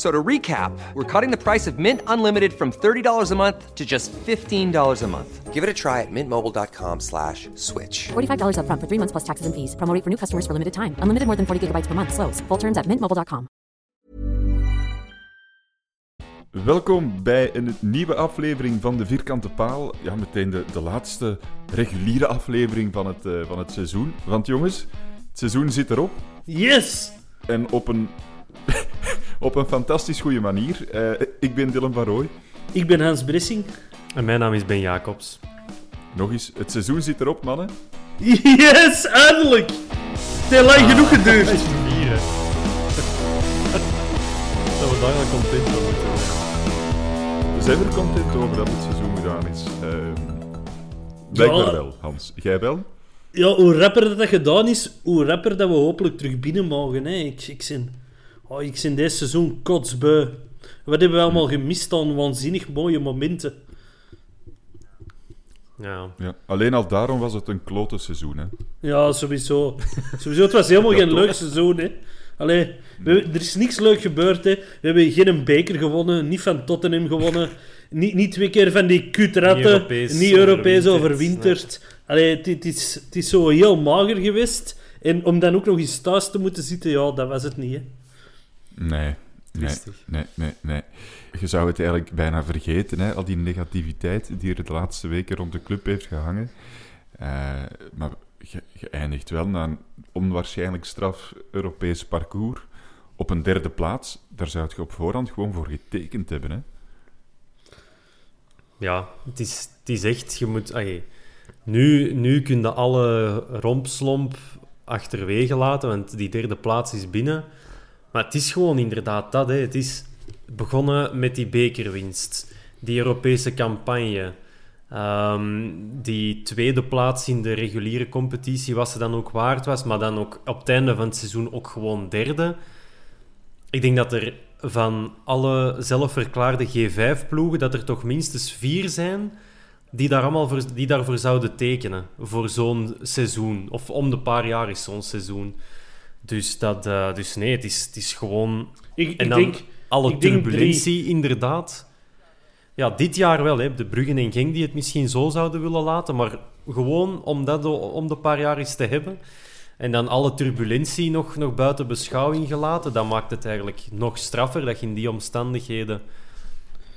So to recap, we're cutting the price of Mint Unlimited from $30 a month to just $15 a month. Give it a try at mintmobile.com slash switch. $45 upfront for three months plus taxes and fees. Promo rate for new customers for limited time. Unlimited more than 40 gigabytes per month. Slows. Full terms at mintmobile.com. Welkom bij een nieuwe aflevering van de Vierkante Paal. Ja, meteen de, de laatste reguliere aflevering van het, eh, van het seizoen. Want jongens, het seizoen zit erop. Yes! En op een, op een fantastisch goede manier. Eh, ik ben Dylan van Rooij. Ik ben Hans Bressing. En mijn naam is Ben Jacobs. Nog eens, het seizoen zit erop, mannen. Yes, eindelijk! Het heeft lang genoeg geduurd. Dat is vier, hè. Dat we daar wel content moeten zijn. We zijn er content over dat het seizoen gedaan is. Ehm blijkbaar Ja. wel, Hans. Jij wel? Ja, hoe rapper dat, dat gedaan is, hoe rapper dat we hopelijk terug binnen mogen. Hè. Ik, ik, ben, oh, ik ben deze seizoen kotsbeu. Wat hebben we allemaal gemist aan waanzinnig mooie momenten? Ja. Ja. Alleen al daarom was het een klote seizoen, hè. Ja, sowieso. sowieso het was helemaal Ja, geen toch? leuk seizoen. Hè. Allee, we er is niks leuk gebeurd. Hè. We hebben geen beker gewonnen, niet van Tottenham gewonnen. Niet, niet twee keer van die kutratten, Niet Europees overwinterd, overwinterd. Allee, het, het is, het is zo heel mager geweest. En om dan ook nog eens thuis te moeten zitten, ja, dat was het niet. Hè. Nee, nee, nee, nee, nee. Je zou het eigenlijk bijna vergeten, hè? al die negativiteit die er de laatste weken rond de club heeft gehangen. Eh, maar je, je eindigt wel na een onwaarschijnlijk straf Europees parcours op een derde plaats. Daar zou je op voorhand gewoon voor getekend hebben. Hè? Ja, het is, het is echt... Je moet... allee, nu, nu kun je alle rompslomp achterwege laten, want die derde plaats is binnen. Maar het is gewoon inderdaad dat. Hè. Het is begonnen met die bekerwinst, die Europese campagne. Ehm, die tweede plaats in de reguliere competitie, wat ze dan ook waard was, maar dan ook op het einde van het seizoen ook gewoon derde. Ik denk dat er van alle zelfverklaarde G5-ploegen, dat er toch minstens vier zijn die, daar allemaal voor, die daarvoor zouden tekenen. Voor zo'n seizoen. Of om de paar jaar is zo'n seizoen. Dus, dat, eh, dus nee, het is, het is gewoon... Ik, En dan denk, alle ik turbulentie, inderdaad. Ja, dit jaar wel. Hè. De Bruggen en Genk die het misschien zo zouden willen laten. Maar gewoon om dat om de paar jaar eens te hebben. En dan alle turbulentie nog, nog buiten beschouwing gelaten. Dat maakt het eigenlijk nog straffer dat je in die omstandigheden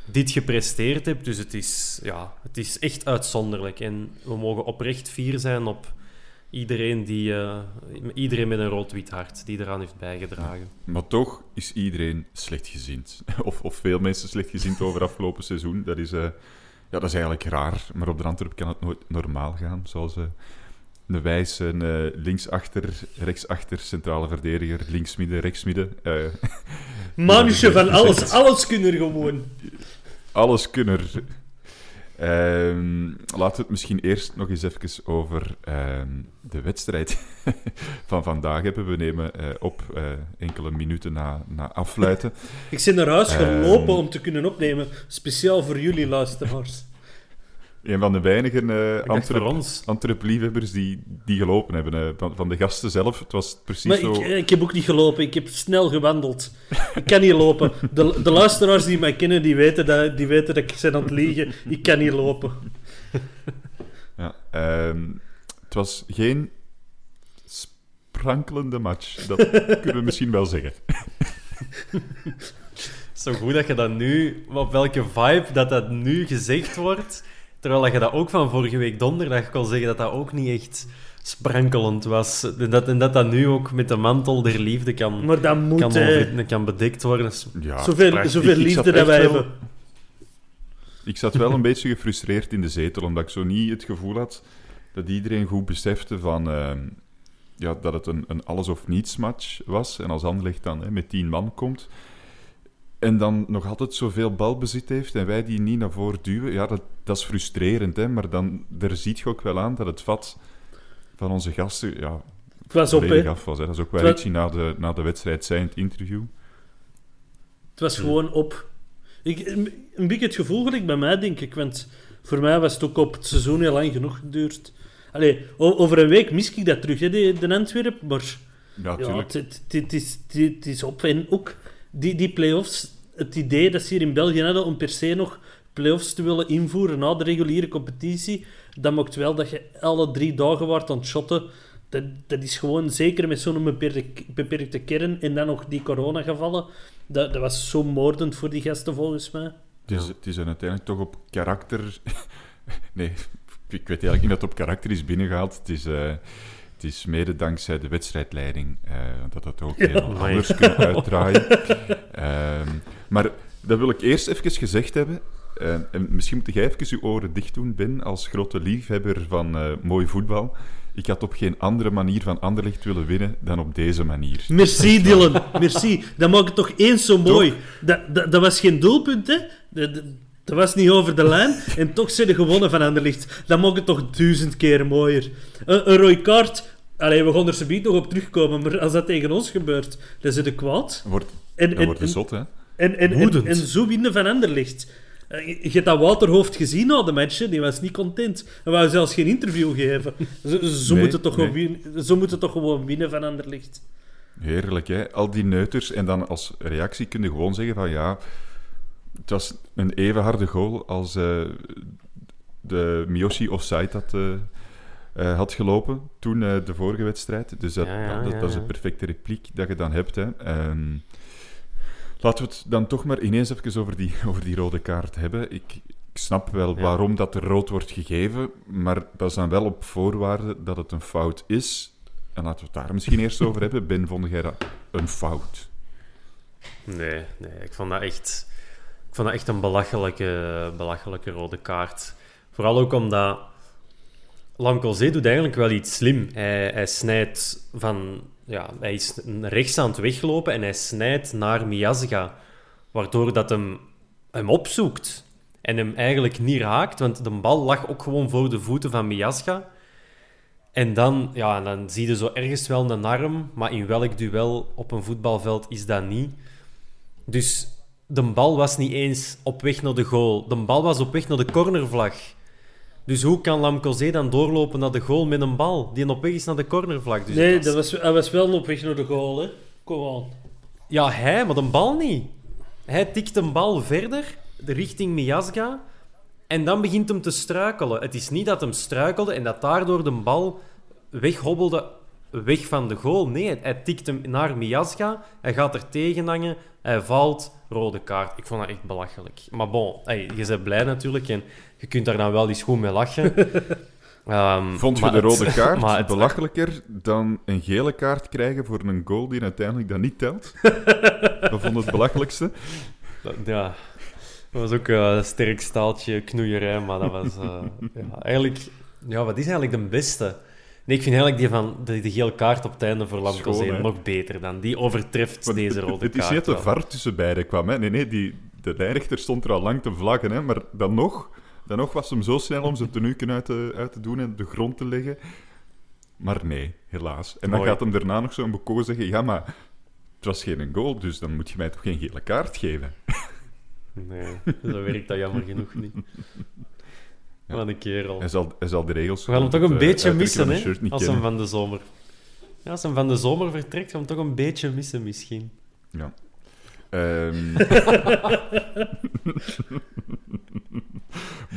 dit gepresteerd hebt. Dus het is, ja, het is echt uitzonderlijk. En we mogen oprecht fier zijn op iedereen, die, eh, iedereen met een rood-wit hart die eraan heeft bijgedragen. Maar toch is iedereen slechtgezind. Of, of veel mensen slechtgezind over afgelopen seizoen. Dat is, eh, ja, dat is eigenlijk raar. Maar op de Antwerp kan het nooit normaal gaan. Zoals eh een wijs, linksachter, rechtsachter, centrale verdediger, linksmidden, rechtsmidden. eh, Manusje van Ja, alles, alles kunnen er gewoon. alles kunnen. Ehm, laten we het misschien eerst nog eens even over ehm, de wedstrijd van vandaag hebben. We nemen eh, op eh, enkele minuten na, na afluiten. Ik ben naar huis gelopen Ehm. om te kunnen opnemen. Speciaal voor jullie luisteraars. Een van de weinige eh. Antwerp-liefhebbers die, die gelopen hebben. eh, van, van de gasten zelf. Het was precies Maar zo... ik, ik heb ook niet gelopen, ik heb snel gewandeld. Ik kan niet lopen. De, de luisteraars die mij kennen, die weten, dat, die weten dat ik ben aan het liegen. Ik kan niet lopen. Ja, ehm, het was geen sprankelende match. Dat kunnen we misschien wel zeggen. Zo goed dat je dat nu, op welke vibe dat dat nu gezegd wordt. Terwijl dat je dat ook van vorige week donderdag kon zeggen dat dat ook niet echt sprankelend was. En dat, en dat dat nu ook met de mantel der liefde kan, Maar dat moet, kan, over- kan bedekt worden. Ja, Zoveel, zoveel liefde dat wij hebben. Ik zat wel een beetje gefrustreerd in de zetel, omdat ik zo niet het gevoel had dat iedereen goed besefte van, ehm, ja, dat het een, een alles-of-niets match was. En als Anderlecht dan hè, met tien man komt en dan nog altijd zoveel balbezit heeft en wij die niet naar voren duwen, ja, dat, dat is frustrerend. Hè, maar dan, daar ziet je ook wel aan dat het vat van onze gasten ja, Het was op, hè. af was. Hè. Dat is ook waar Terwijl- Richie na de, na de wedstrijd zei in het interview. Het was gewoon op. Ik, een, beetje het gevoel gelijk bij mij, denk ik. Want voor mij was het ook op het seizoen heel lang genoeg geduurd. Allee, over een week mis ik dat terug, hè, de, de Antwerp. Maar Ja, ja, het, het, het is, het is op. En ook die, die play-offs, het idee dat ze hier in België hadden om per se nog play-offs te willen invoeren na de reguliere competitie, dat maakt wel dat je alle drie dagen wordt aan het shotten. Dat, dat is gewoon, zeker met zo'n beperkte, beperkte kern en dan nog die coronagevallen, dat, dat was zo moordend voor die gasten volgens mij. Het is, het is uiteindelijk toch op karakter. nee, ik weet eigenlijk niet dat het op karakter is binnengehaald. Het is, eh, het is mede dankzij de wedstrijdleiding eh, dat dat ook heel anders uitdraaien. Ehm, maar dat wil ik eerst even gezegd hebben. Eh, en misschien moet jij even je oren dicht doen, Ben, als grote liefhebber van eh, mooi voetbal. Ik had op geen andere manier van Anderlecht willen winnen dan op deze manier. Merci Dylan, merci. Dat maakt het toch eens zo mooi. Dat, dat, dat was geen doelpunt, hè? Dat, was niet over de lijn. En toch zijn ze gewonnen van Anderlicht. Dat maakt het toch duizend keer mooier. Een, een rode kaart... Allee, we gaan er zometeen nog op terugkomen, maar als dat tegen ons gebeurt, dan zit ik kwaad. Wordt, En, dat en, wordt en, zot, hè? en, en, en, en zo winnen van Anderlicht. Eh, Je hebt dat Waterhoofd gezien na de match, die was niet content. Hij wou zelfs geen interview geven. Zo, zo, Nee, moet, het toch nee. gewoon winnen, zo moet het toch gewoon winnen van Anderlicht. Heerlijk, hè? Al die neuters. En dan als reactie kun je gewoon zeggen van ja, het was een even harde goal als eh, de Miyoshi offside had, eh, eh, had gelopen toen eh, de vorige wedstrijd. Dus dat, Ja, dat, is een perfecte repliek dat je dan hebt. Hè. Ehm, laten we het dan toch maar ineens even over die, over die rode kaart hebben. Ik, ik snap wel waarom dat er rood wordt gegeven, maar dat is dan wel op voorwaarde dat het een fout is. En laten we het daar misschien eerst over hebben. Ben, vond jij dat een fout? Nee, nee, ik vond dat echt, ik vond dat echt een belachelijke, belachelijke rode kaart. Vooral ook omdat Lamkelzee doet eigenlijk wel iets slim. Hij, snijdt van... Ja, hij is rechts aan het weglopen en hij snijdt naar Miazga. Waardoor dat hem, hem opzoekt. En hem eigenlijk niet raakt, want de bal lag ook gewoon voor de voeten van Miazga. En dan, ja, dan zie je zo ergens wel een arm, maar in welk duel op een voetbalveld is dat niet. Dus de bal was niet eens op weg naar de goal. De bal was op weg naar de cornervlag. Dus hoe kan Lamkozé dan doorlopen naar de goal met een bal die op weg is naar de cornervlag? Dus nee, dat was, hij was wel op weg naar de goal, hè. Kom aan. Ja, hij, maar de bal niet. Hij tikt een bal verder, de richting Miasga, en dan begint hem te struikelen. Het is niet dat hem struikelde en dat daardoor de bal weghobbelde weg van de goal. Nee, hij tikt hem naar Miasga, hij gaat er tegen hangen, hij valt, rode kaart. Ik vond dat echt belachelijk. Maar bon, hey, je bent blij natuurlijk en je kunt daar dan wel eens goed mee lachen. Ehm, Vond je de het- rode kaart maar het- belachelijker dan een gele kaart krijgen voor een goal die uiteindelijk dan niet telt? dat vond het belachelijkste. Dat- Ja, dat was ook eh, een sterk staaltje knoeierij, maar dat was eh, ja, eigenlijk... Ja, wat is eigenlijk de beste? Nee, ik vind eigenlijk die van de, de gele kaart op het einde voor hè? nog beter dan. Die overtreft Want deze rode het is kaart. niet dat de. VAR tussen beiden kwam. Hè? Nee, nee, die, de lijnrechter stond er al lang te vlaggen. Hè? Maar dan nog, dan nog was hem zo snel om zijn tenuken uit te, uit te doen en de grond te leggen. Maar nee, helaas. En dan Mooi. gaat hem daarna nog zo'n beko zeggen... Ja, maar het was geen goal, dus dan moet je mij toch geen gele kaart geven? Nee, zo werkt dat jammer genoeg niet. Ja. Wat een kerel. Hij zal, hij zal de regels... We gaan hem toch een eh, beetje missen, hè? Als hem van de zomer... Ja, als hem van de zomer vertrekt, gaan we hem toch een beetje missen, misschien. Ja. Ehm.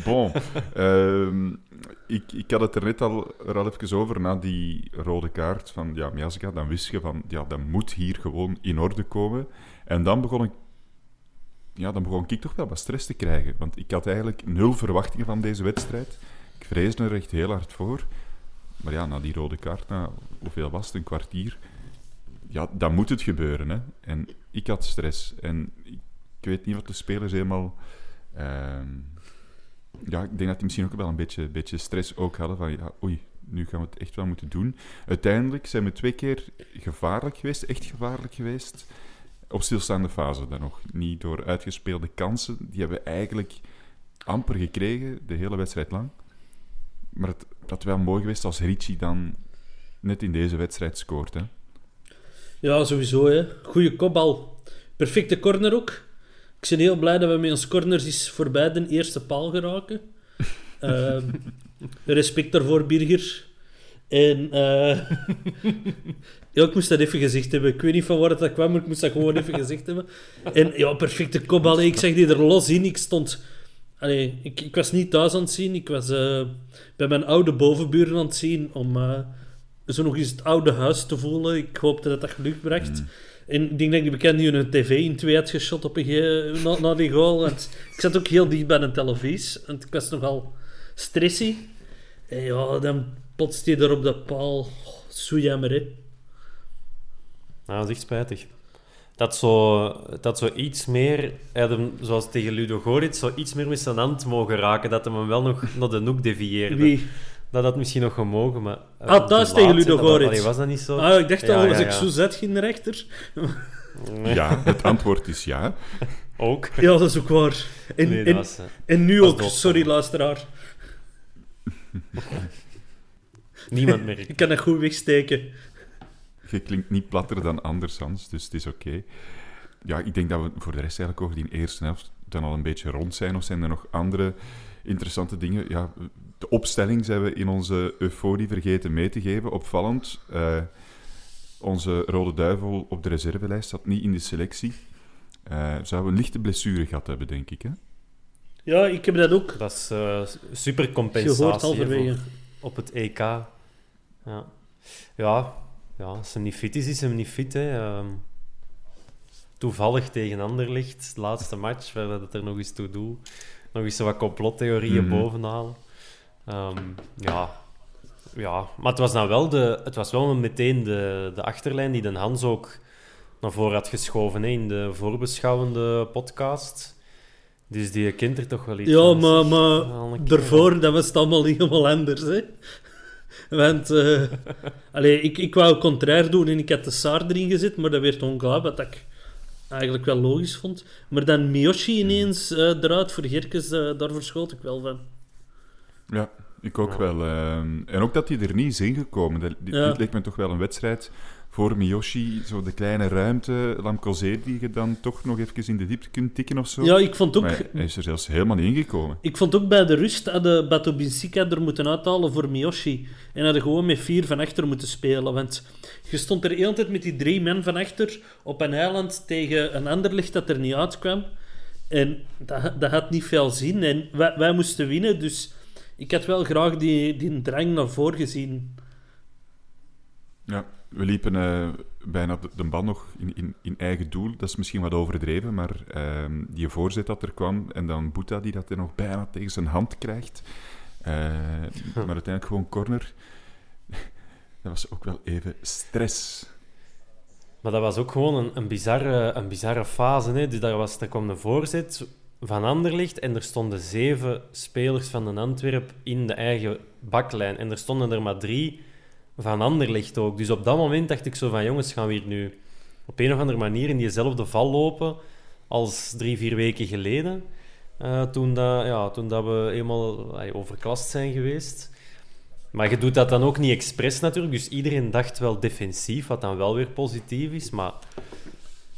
bon. Ehm, ik, ik had het er net al, er al even over, na die rode kaart van ja, Miazga, dan wist je van, ja, dat moet hier gewoon in orde komen. En dan begon ik, ja, dan begon ik toch wel wat stress te krijgen. Want ik had eigenlijk nul verwachtingen van deze wedstrijd. Ik vreesde er echt heel hard voor. Maar ja, na die rode kaart, na hoeveel was het, een kwartier, ja, dan moet het gebeuren. Hè. En ik had stress. En ik, weet niet wat de spelers helemaal... ehm, ja, ik denk dat die misschien ook wel een beetje, beetje stress ook hadden. Van, ja, oei, nu gaan we het echt wel moeten doen. Uiteindelijk zijn we twee keer gevaarlijk geweest, echt gevaarlijk geweest. Op stilstaande fase dan nog. Niet door uitgespeelde kansen. Die hebben we eigenlijk amper gekregen, de hele wedstrijd lang. Maar het had wel mooi geweest als Ricci dan net in deze wedstrijd scoort. Hè. Ja, sowieso. Hè. Goeie kopbal. Perfecte corner ook. Ik ben heel blij dat we met ons corners eens voorbij de eerste paal geraken. Ehm, respect daarvoor, Birger. En eh, ja, ik moest dat even gezegd hebben. Ik weet niet van waar het dat kwam, maar ik moest dat gewoon even gezegd hebben. En ja, perfecte hè. Ik zag die er los in. Ik stond... Allee, ik, ik was niet thuis aan het zien. Ik was eh, bij mijn oude bovenburen aan het zien om eh, zo nog eens het oude huis te voelen. Ik hoopte dat dat geluk bracht. En ik denk dat ik die bekende die een tv in twee had geschot op een na, na die goal. Want ik zat ook heel dicht bij een televisie. Want ik was nogal stressy. En ja, dan potst hij er op de paal. Oh, zo jammer, hè. Nou, dat is echt spijtig. Dat zo, dat zo iets meer, zoals tegen Ludo Goritz, zo iets meer met zijn hand mogen raken, dat hem hem wel nog naar de hoek devieerde. Wie? Dat had misschien nog gemogen, maar... eh, Ah, thuis te tegen laat, Ludo dat- allee, was dat niet zo? Ah, ik dacht Ja, al, als ja, ik ja. zo zet ging rechter. Ja, het antwoord is ja. Ook. Ja, dat is ook waar. En, Nee, dat en, was, eh, en nu ook, dood. sorry luisteraar. Niemand merkt. Ik kan dat goed wegsteken. Je klinkt niet platter dan anders, Hans, dus het is oké. Ja, ik denk dat we voor de rest eigenlijk over die eerste helft dan al een beetje rond zijn. Of zijn er nog andere interessante dingen? Ja, de opstelling zijn we in onze euforie vergeten mee te geven. Opvallend. eh, onze Rode Duivel op de reservelijst zat niet in de selectie. Eh zou een lichte blessure gehad hebben, denk ik. Hè? Ja, ik heb dat ook Dat is eh super gehoord compensatie hè, halverwege. op het EK. Ja. Ja, ja, als hij niet fit is, is hij niet fit. Hè. Ehm, toevallig tegen Anderlecht, de laatste match, waar dat het er nog eens toe doet. Nog eens wat complottheorieën Mhm. bovenhalen. Ehm, ja. ja, maar het was dan wel, de, het was wel meteen de, de achterlijn die Den Hans ook naar voren had geschoven hè, in de voorbeschouwende podcast. Dus die kent er toch wel iets Ja, maar, maar daarvoor dat was het allemaal helemaal anders. Hè? Want eh, allee, ik, ik wou contrair doen en ik had de Saar erin gezet, maar dat werd onklaar, wat ik eigenlijk wel logisch vond. Maar dan Miyoshi ineens eh, eruit voor Gerkes, eh, daar verschoot ik wel van. Ja, ik ook wel. ehm. en ook dat hij er niet is ingekomen. Dat, dit, Ja. dit leek me toch wel een wedstrijd voor Miyoshi. Zo de kleine ruimte, Lamkozee, die je dan toch nog even in de diepte kunt tikken of zo. Ja, ik vond ook... Maar hij is er zelfs helemaal niet ingekomen. Ik vond ook bij de rust hadden Bato Binsika er moeten uithalen voor Miyoshi. En hadden gewoon met vier van achter moeten spelen. Want je stond er de tijd met die drie men van achter op een eiland tegen een ander licht dat er niet uitkwam. En dat, dat had niet veel zin. En wij, wij moesten winnen, dus ik had wel graag die, die drang naar voren gezien. Ja, we liepen eh, bijna de, de bal nog in, in, in eigen doel. Dat is misschien wat overdreven, maar ehm, die voorzet dat er kwam en dan Boeta die dat er nog bijna tegen zijn hand krijgt. Eh, maar uiteindelijk gewoon corner. Dat was ook wel even stress. Maar dat was ook gewoon een, een, bizarre, een bizarre fase. Hè? Dus daar, was, daar kwam de voorzet van Anderlicht en er stonden zeven spelers van de Antwerp in de eigen baklijn. En er stonden er maar drie van Anderlicht ook. Dus op dat moment dacht ik zo van, jongens, gaan we hier nu op een of andere manier in diezelfde val lopen als drie, vier weken geleden. eh, toen, dat, ja, toen dat we eenmaal ay, overklast zijn geweest. Maar je doet dat dan ook niet expres natuurlijk. Dus iedereen dacht wel defensief, wat dan wel weer positief is. Maar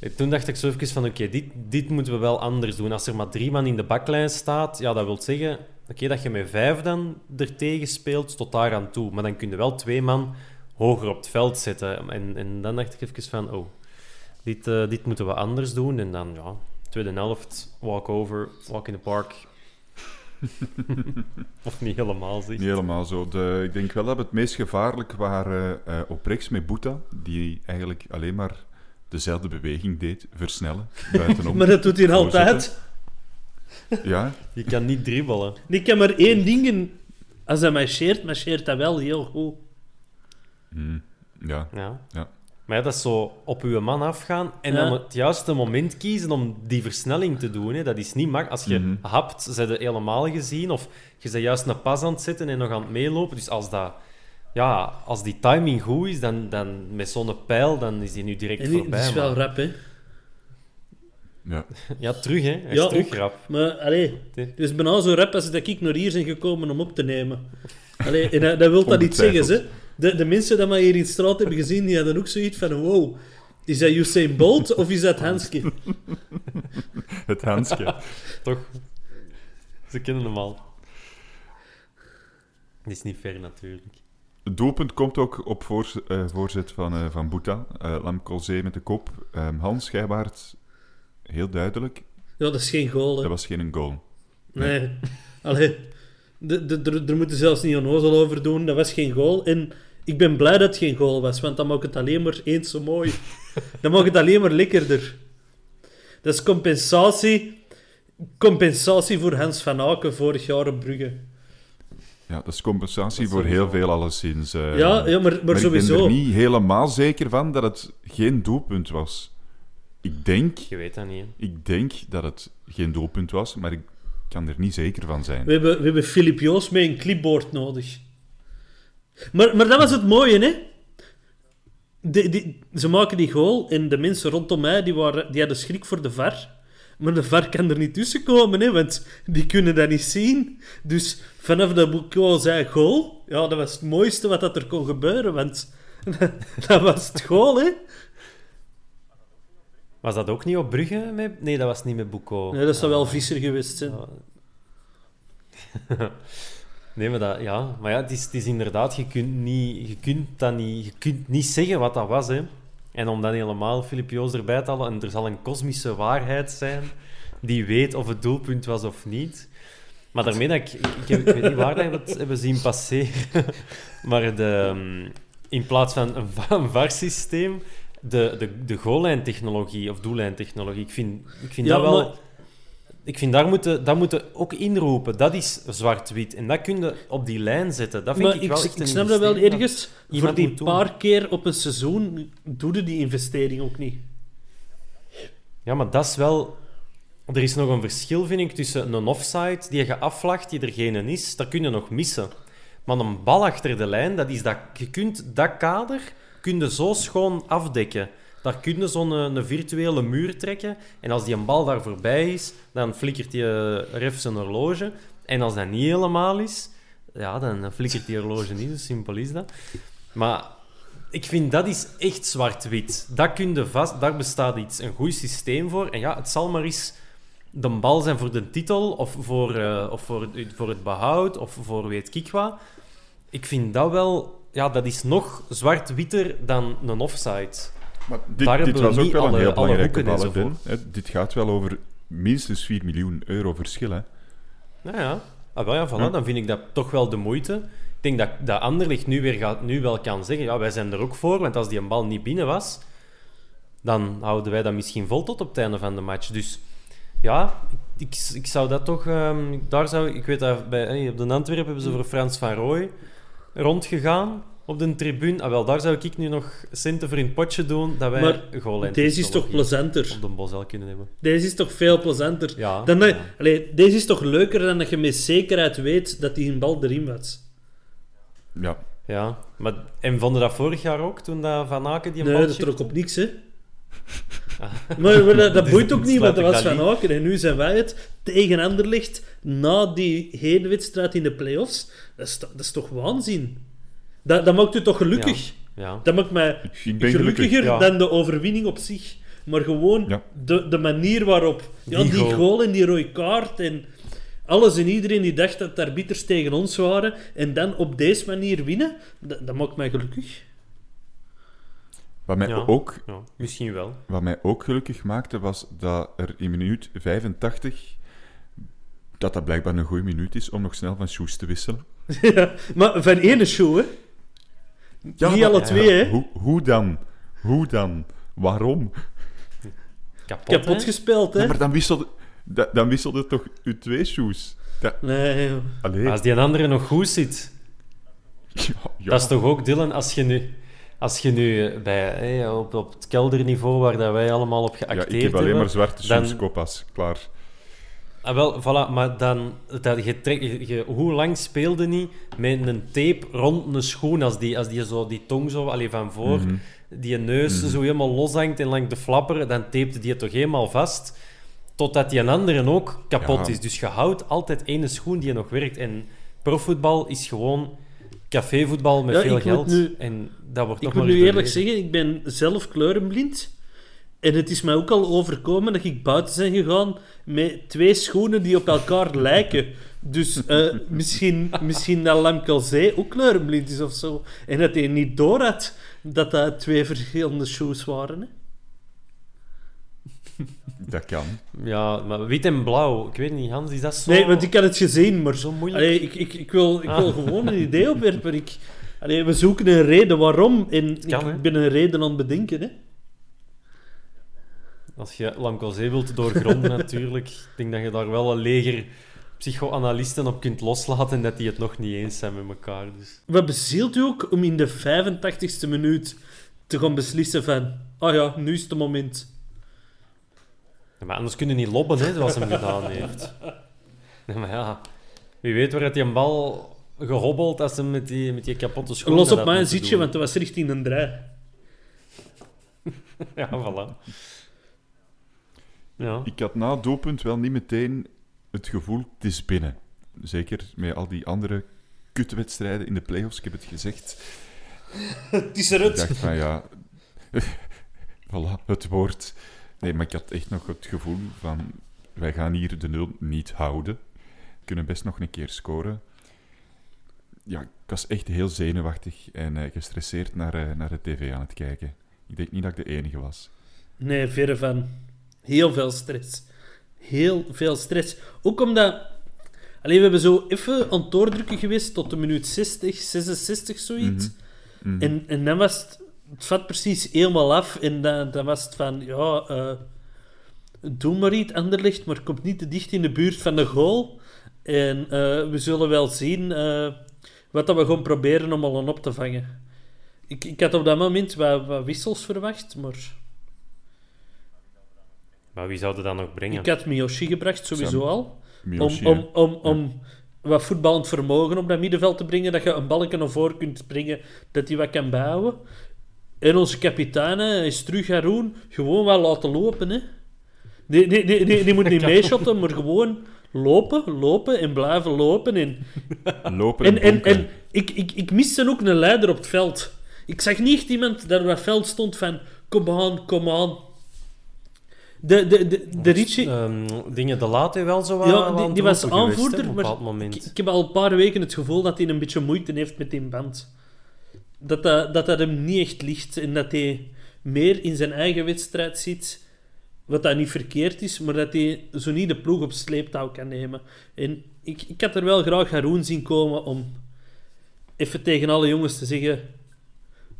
eh, toen dacht ik zo even van, oké, dit, dit moeten we wel anders doen. Als er maar drie man in de baklijn staat, ja, dat wil zeggen... Oké, dat je met vijf dan er tegen speelt, tot daar aan toe. Maar dan kun je wel twee man hoger op het veld zetten. En, en dan dacht ik even van, oh, dit, eh, dit moeten we anders doen. En dan, ja, tweede helft, walk over, walk in the park. of niet helemaal, zeg. Niet helemaal zo. De, ik denk wel dat we het meest gevaarlijk waren eh, op rechts met Boeta, die eigenlijk alleen maar dezelfde beweging deed, versnellen, buitenom. Maar dat doet hij altijd. Ja, Je kan niet dribbelen. Ik kan maar één ding... in- Als hij marcheert, marcheert hij wel heel goed. ja, Ja. ja. Maar ja, dat is zo op uw man afgaan en Ja. dan het juiste moment kiezen om die versnelling te doen. Hè. Dat is niet makkelijk. Als je Mhm. hapt, ze je helemaal gezien. Of je bent juist een pas aan het zetten en nog aan het meelopen. Dus als, dat, ja, als die timing goed is, dan, dan met zo'n pijl, dan is die nu direct En die, voorbij. is wel maar- rap, hè. Ja. Ja, terug, hè. Hij Ja, is terug ook. rap. Maar, allee, het is bijna zo rap als dat ik naar hier ben gekomen om op te nemen. Allee, en dat, dat wil dat niet zeggen, hè. De, de mensen die mij hier in de straat hebben gezien, die hadden ook zoiets van, wow, is dat Usain Bolt of is dat Hanske? Het handje. Toch? Ze kennen hem al. Dat is niet fair, natuurlijk. Het doelpunt komt ook op eh, voorzet van, eh van Boeta. Eh Lam Colzé met de kop. Ehm, Hans Schijbaert, heel duidelijk, Ja, dat is geen goal, hè. dat was geen goal. Nee. Allee, de, er moeten zelfs niet onnozel over doen. Dat was geen goal. En ik ben blij dat het geen goal was, want dan maakt het alleen maar eens zo mooi. dan maakt het alleen maar lekkerder. Dat is compensatie, compensatie voor Hans van Aken vorig jaar op Brugge. Ja, dat is compensatie Dat voor heel veel alleszins. eh. Ja, ja, maar- maar ik sowieso. ben er niet helemaal zeker van dat het geen doelpunt was. Ik denk, Je weet dat niet, hè. ik denk dat het geen doelpunt was, maar ik kan er niet zeker van zijn. We hebben, we hebben Filip Joos met een clipboard nodig. Maar, maar dat was het mooie, hè? Die, die, ze maken die goal en de mensen rondom mij die waren, die hadden schrik voor de VAR. Maar de VAR kan er niet tussen komen, hè, want die kunnen dat niet zien. Dus vanaf dat Boucault zei goal, ja, dat was het mooiste wat dat er kon gebeuren, want dat was het goal, hè? Was dat ook niet op Brugge? Met... Nee, dat was niet met Boeko. Nee, dat zou wel visser geweest zijn. Nee, maar, dat, ja. maar ja, het is, het is inderdaad, je kunt, niet, je, kunt dat niet, je kunt niet zeggen wat dat was. Hè. En om dan helemaal Filip Joos erbij te halen, en er zal een kosmische waarheid zijn die weet of het doelpunt was of niet. Maar daarmee dat ik, ik, ik, heb- ik weet niet waar dat we het hebben zien passeren, maar de, ehm, in plaats van een, een VAR-systeem, de, de, de goallijntechnologie of doellijntechnologie, ik vind, ik vind Ja, dat wel... maar- Ik vind, daar moeten, dat moeten ook inroepen. Dat is zwart-wit. En dat kun je op die lijn zetten. Dat vind Maar ik, ik, wel ik, een snap dat wel ergens. Voor die doen. paar keer op een seizoen doe je die investering ook niet. Ja, maar dat is wel... Er is nog een verschil, vind ik, tussen een offside die je afvlacht, die er geen is. Dat kun je nog missen. Maar een bal achter de lijn, dat is dat... Je kunt dat kader kun je zo schoon afdekken. Daar kun je zo'n een, een virtuele muur trekken. En als die een bal daar voorbij is, dan flikkert die eh, ref zijn horloge. En als dat niet helemaal is, ja, dan flikkert die horloge niet. Zo simpel is dat. Maar ik vind dat is echt zwart-wit. Dat kun je vast, daar bestaat iets, een goed systeem voor. En ja, het zal maar eens de bal zijn voor de titel, of voor, eh, of voor, voor het behoud, of voor weet ik wat. Ik vind dat wel... Ja, dat is nog zwart-witter dan een offside. Maar dit, dit was ook wel een alle- heel alle belangrijke bal. Ben. Dit gaat wel over minstens 4 miljoen euro verschil. Hè. Nou ja, ah, wel, ja, voilà, Ja. dan vind ik dat toch wel de moeite. Ik denk dat, dat Anderlecht nu, weer gaat, nu wel kan zeggen, ja, wij zijn er ook voor, want als die een bal niet binnen was, dan houden wij dat misschien vol tot op het einde van de match. Dus ja, ik, ik, zou dat toch... ehm, daar zou, ik weet dat bij, hey, op de Antwerpen hebben ze voor Frans van Rooij rondgegaan op de tribune. Ah, wel, daar zou ik nu nog centen voor in het potje doen, dat wij Maar goallijn deze is toch plezanter? op de Bosel kunnen hebben. Deze is toch veel plezanter? Ja, dan dat, ja. allee, deze is toch leuker dan dat je met zekerheid weet dat die een bal erin was. Ja. Ja, maar, en vonden dat vorig jaar ook, toen dat Van Aken die een Nee, bal dat chipte? trok op niks, hè. Maar, maar dat, dat boeit ook niet, want dat was Van Aken. En nu zijn wij het tegen Anderlecht na die heenwedstrijd in de play-offs. Dat is, dat is toch waanzin? Dat, dat maakt u toch gelukkig? Ja, ja. Dat maakt mij gelukkiger gelukkig. ja. dan de overwinning op zich. Maar gewoon Ja. de, de manier waarop... Ja, Die die, goal. goal en die rode kaart en... alles en iedereen die dacht dat de arbiters tegen ons waren en dan op deze manier winnen, dat, dat maakt mij gelukkig. Wat mij, Ja. ook, Ja, misschien wel. wat mij ook gelukkig maakte, was dat er in minuut 85... Dat dat blijkbaar een goede minuut is om nog snel van shoes te wisselen. Ja, maar van ene show, hè? Niet maar- alle twee, hè? Hoe, hoe dan? Hoe dan? Waarom? Kapot, Kapot hè? gespeeld, hè? Ja, maar dan wisselde, da- dan wisselde toch uw twee shoes? Nee, joh. allee. Als die andere nog goed zit, Ja, ja. dat is toch ook, Dylan, als je nu, als je nu bij, op, op het kelderniveau waar dat wij allemaal op Ja, geacteerd ik heb alleen hebben, maar zwarte dan- shoes, kopas. Klaar. Ah, wel, voilà, maar dan... Dat, je trek, je, hoe lang speelde niet met een tape rond een schoen als die, als die, zo, die tong zo allee, van voor, Mhm. die neus zo helemaal loshangt en langs de flapper, dan tapte die het toch helemaal vast, totdat die een andere ook kapot Ja. is. Dus je houdt altijd één schoen die nog werkt. En profvoetbal is gewoon cafévoetbal met Ja, veel geld. nu- en dat wordt Ik moet nu eerlijk zeggen, ik ben zelf kleurenblind. En het is mij ook al overkomen dat ik buiten ben gegaan met twee schoenen die op elkaar lijken. Dus eh, misschien, misschien dat Lamkelzee ook kleurenblind is of zo. En dat hij niet door had dat dat twee verschillende shoes waren. Hè? Dat kan. Ja, maar wit en blauw. Ik weet niet, Hans, is dat zo... Nee, want ik had het gezien, maar Zo moeilijk? Allee, ik, ik, ik wil, ik wil Ah. gewoon een idee opwerpen. Ik, allee, we zoeken een reden waarom. En kan, hè? ik ben een reden aan het bedenken. Hè? Als je Lamkelzee wilt doorgronden, natuurlijk. Ik denk dat je daar wel een leger psychoanalisten op kunt loslaten en dat die het nog niet eens zijn met elkaar. Dus. Wat bezielt u ook om in de 85ste minuut te gaan beslissen van... Oh ja, nu is het moment. Ja, maar anders kunnen niet lobben, hè, zoals hij gedaan heeft. Nee, maar ja, wie weet waar het die een bal gehobbeld als ze met die, met die kapotte schoenen... Los op mij zitje, want dat was richting een draai. Ja, voilà. Ja. Ik had na het doelpunt wel niet meteen het gevoel, het is binnen. Zeker met al die andere kutwedstrijden in de play-offs, ik heb het gezegd. Het is Ik eruit. dacht van ja, voilà, het woord. Nee, maar ik had echt nog het gevoel van, wij gaan hier de nul niet houden. We kunnen best nog een keer scoren. Ja, ik was echt heel zenuwachtig en eh, gestresseerd naar, eh, naar de tv aan het kijken. Ik denk niet dat ik de enige was. Nee, verre van. Heel veel stress. Heel veel stress. Ook omdat... Allee, we hebben zo even aan het doordrukken geweest tot de minuut 60, 66, zoiets. Mhm. En, en dan was het... Het vat precies helemaal af. En dan, dan was het van... Ja, eh doe maar iets, Anderlecht, maar komt niet te dicht in de buurt van de goal. En eh, we zullen wel zien eh, wat dat we gaan proberen om al aan op te vangen. Ik, ik had op dat moment wat, wat wissels verwacht, maar... Maar wie zou dat dan nog brengen? Ik had Miyoshi gebracht, sowieso Sam. al. Om, Miyoshi, om, om, om wat voetballend vermogen op dat middenveld te brengen, dat je een balkje naar voren kunt springen, dat hij wat kan bijhouden. En onze kapitein hè, is terug, Haroon, gewoon wel laten lopen. Hè. Die, die, die, die, die moet niet meeshotten, maar gewoon lopen, lopen en blijven lopen. En, Lopen en, en, en ik, ik, ik miste ook een leider op het veld. Ik zag niet echt iemand dat op het veld stond van, kom aan, kom aan. De, de, de, de Richie... Ehm, dingen de laat wel zo wel Ja, aan die, die was roepen geweest, hè, aanvoerder, maar ik, ik heb al een paar weken het gevoel dat hij een beetje moeite heeft met die band. Dat dat, dat, dat hem niet echt ligt en dat hij meer in zijn eigen wedstrijd zit, wat dat niet verkeerd is, maar dat hij zo niet de ploeg op sleeptouw kan nemen. En ik, ik had er wel graag Haroon zien komen om even tegen alle jongens te zeggen: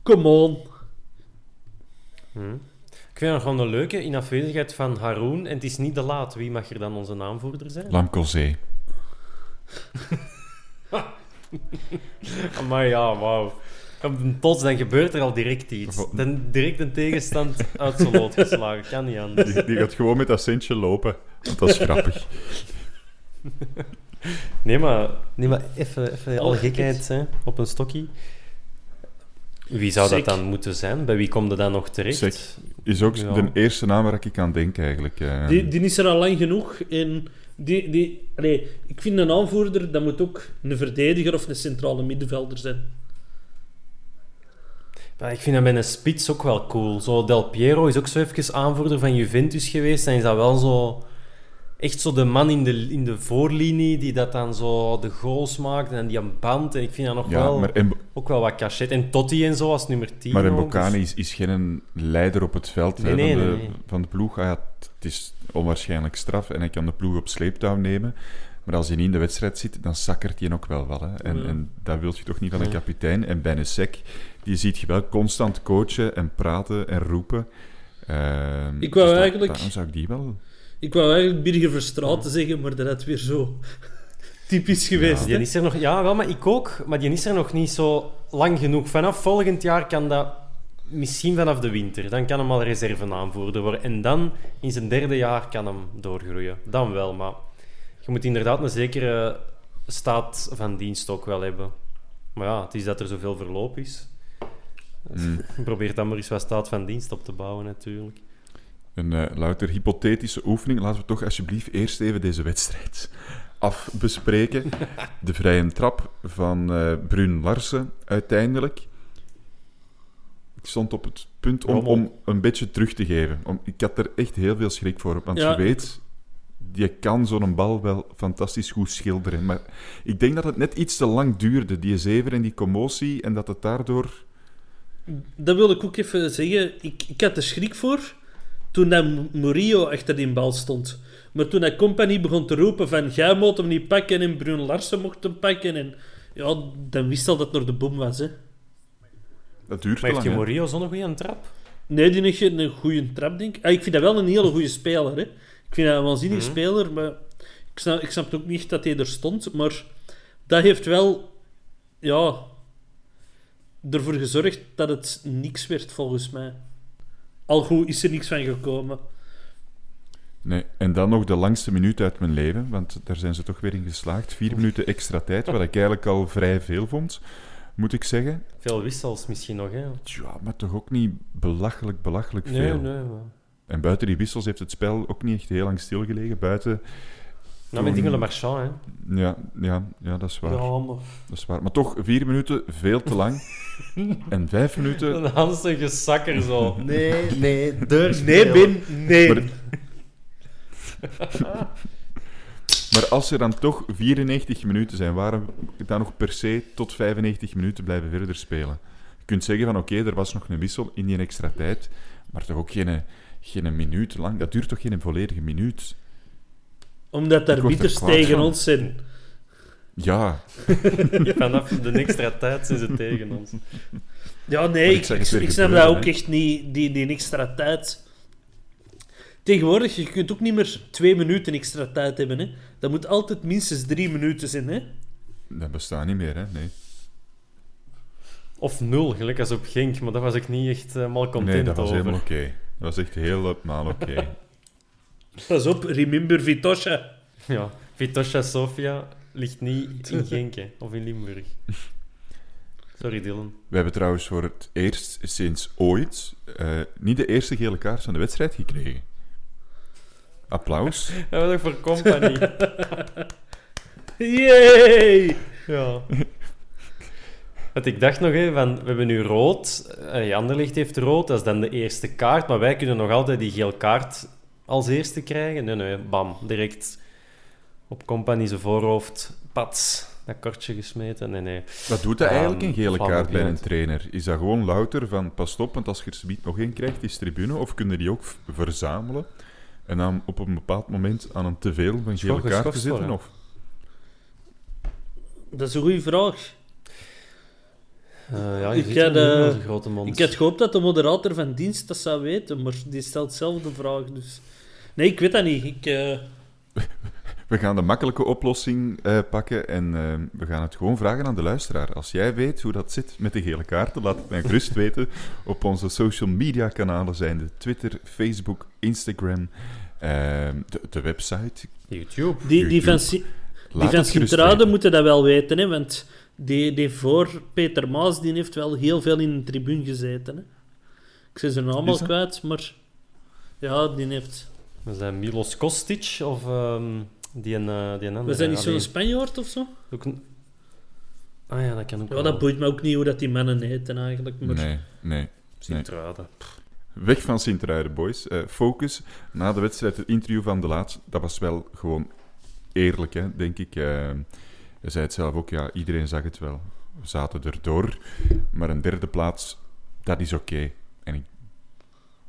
Come on. Ik vind het gewoon een leuke, in afwezigheid van Haroon, en het is niet de laat. Wie mag er dan onze aanvoerder zijn? Lamkelzee. Maar ja, wauw. Op een tots, dan gebeurt er al direct iets. Dan direct een tegenstand uit zijn lood geslagen. Kan niet anders. Die, die gaat gewoon met dat centje lopen. Want dat is grappig. Nee, maar, nee, maar even, even alle gekheid hè, op een stokje. Wie zou dat dan moeten zijn? Bij wie komt er dan nog terecht? Is ook Ja. de eerste naam waar ik aan denk eigenlijk. eh. Die, die is er al lang genoeg. En die, die, allee, ik vind een aanvoerder, dat moet ook een verdediger of een centrale middenvelder zijn. Ik vind dat met een spits ook wel cool. Zo Del Piero is ook zo even aanvoerder van Juventus geweest. En is dat wel zo... echt zo de man in de, in de voorlinie die dat dan zo de goals maakt en die een band. En ik vind dat nog Ja, wel, maar en- ook wel wat cachet. En Totti en zo als nummer 10. Maar Mbokani dus- is, is geen leider op het veld Nee, hè, nee, van, de, nee, van de ploeg. Ah het- is onwaarschijnlijk straf en hij kan de ploeg op sleeptouw nemen. Maar als hij niet in de wedstrijd zit, dan zakkert hij ook wel wat. Hè. En, Ja. en dat wil je toch niet van een kapitein. En bij een sec, die ziet je wel constant coachen en praten en roepen. Ehm, Ik wou dus eigenlijk- Daarom zou ik die wel... Ik wou eigenlijk Birger Verstraeten zeggen, maar dat had weer zo typisch geweest. Die hè. is er nog, ja, wel, maar ik ook. Maar die is er nog niet zo lang genoeg. Vanaf volgend jaar kan dat misschien vanaf de winter. Dan kan hem al reserveaanvoerder worden. En dan in zijn derde jaar kan hem doorgroeien. Dan wel, maar je moet inderdaad een zekere staat van dienst ook wel hebben. Maar ja, het is dat er zoveel verloop is. Mm. Probeer dan maar eens wat staat van dienst op te bouwen, natuurlijk. Een eh, louter hypothetische oefening. Laten we toch alsjeblieft eerst even deze wedstrijd afbespreken. De vrije trap van eh Brun Larsen uiteindelijk. Ik stond op het punt om, om een beetje terug te geven. Om, ik had er echt heel veel schrik voor. Want Ja. je weet, je kan zo'n bal wel fantastisch goed schilderen. Maar ik denk dat het net iets te lang duurde, die zever en die commotie. En dat het daardoor... Dat wil ik ook even zeggen. Ik, ik had er schrik voor toen dat Murillo achter die bal stond. Maar toen dat Company begon te roepen van jij moet hem niet pakken en Bruno Larsen mocht hem pakken. En, ja, dan wist al dat het door de bom was. Hè. Dat duurt Maar heeft hè. Morio zo'n goede trap? Nee, die heeft een goede trap, denk ik. Ah, ik vind dat wel een hele goede speler. Hè. Ik vind dat een waanzinnig Mhm. speler, maar ik snap, ik snap ook niet dat hij er stond. Maar dat heeft wel ja, ervoor gezorgd dat het niks werd, volgens mij. Al goed is er niks van gekomen. Nee, en dan nog de langste minuut uit mijn leven, want daar zijn ze toch weer in geslaagd. Vier minuten extra tijd, wat ik eigenlijk al vrij veel vond, moet ik zeggen. Veel wissels misschien nog, hè? Ja, maar toch ook niet belachelijk, belachelijk veel. Nee, nee. Maar... En buiten die wissels heeft het spel ook niet echt heel lang stilgelegen. Buiten, Nou, met dingen de Marchand, hè? ja, ja, ja dat is waar. Ja, maar... Dat is waar. Maar toch, vier minuten, veel te lang. en vijf minuten... Een Hansige zakker zo. Nee, nee, deur Nee, Ben, nee. Maar- Maar als er dan toch 94 minuten zijn, waarom dan nog per se tot 95 minuten blijven verder spelen? Je kunt zeggen van oké, er was nog een wissel in die extra tijd, maar toch ook geen, geen minuut lang. Dat duurt toch geen volledige minuut? Omdat de er kwaad tegen van. ons zijn. Ja, Vanaf de extra tijd zijn ze tegen ons. Ja, nee, ik snap dat ook echt niet, die, die extra tijd. Tegenwoordig, je kunt ook niet meer twee minuten extra tijd hebben. Hè. Dat moet altijd minstens drie minuten zijn. Hè. dat bestaat niet meer, hè? Nee, Of nul, gelijk als op Genk, maar daar was ik niet echt helemaal content nee dat was over. helemaal oké. Dat was echt helemaal oké. Pas op, remember Vitosha. Ja, Vitosha Sofia ligt niet in Genk, hè, of in Limburg. Sorry, Dylan. We hebben trouwens voor het eerst sinds ooit eh, niet de eerste gele kaart van de wedstrijd gekregen. Applaus. We hebben nog voor company. Yay! ja. Want ik dacht nog, hè, van, we hebben nu rood. Uh, Anderlicht heeft rood, dat is dan de eerste kaart. Maar wij kunnen nog altijd die geel kaart als eerste krijgen. Nee, nee, bam. Direct op company zijn voorhoofd. Pats. Dat kortje gesmeten. Nee, nee. Wat doet dat eigenlijk, een gele kaart bij een trainer? Is dat gewoon louter van, pas op, want als je er zometeen nog één krijgt, is tribune, of kunnen die ook verzamelen en dan op een bepaald moment aan een teveel van gele kaarten zitten? Of? Dat is een goede vraag. Uh, ja, Ik had, eh. Ik had gehoopt dat de moderator van dienst dat zou weten, maar die stelt zelf de vraag. Dus. Nee, ik weet dat niet. Ik, eh, We gaan de makkelijke oplossing eh, pakken en eh, we gaan het gewoon vragen aan de luisteraar. Als jij weet hoe dat zit met de gele kaarten, laat het mij gerust weten op onze social media kanalen zijn de Twitter, Facebook, Instagram, de, de website. YouTube. die, die YouTube. van, Si- die van Sint-Truiden moeten dat wel weten, hè, want die, die voor Peter Maas die heeft wel heel veel in de tribune gezeten. Hè. Ik zeg zijn naam Is al dat? kwijt, maar ja, die heeft. We zijn Milos Kostic of ehm, die, en, eh, die en andere. We zijn niet zo'n Spanjaard of zo? ook een- Ah ja, dat kan ook Ja, wel. dat boeit me ook niet hoe dat die mannen heten eigenlijk. Maar Nee, nee. nee. Sint-Truiden. weg van Sint-Truiden, boys. Eh, focus. Na de wedstrijd, het interview van de laatste, dat was wel gewoon eerlijk, hè, denk ik. Uh, hij zei het zelf ook, ja, iedereen zag het wel. We zaten erdoor. Maar een derde plaats, dat is oké. En ik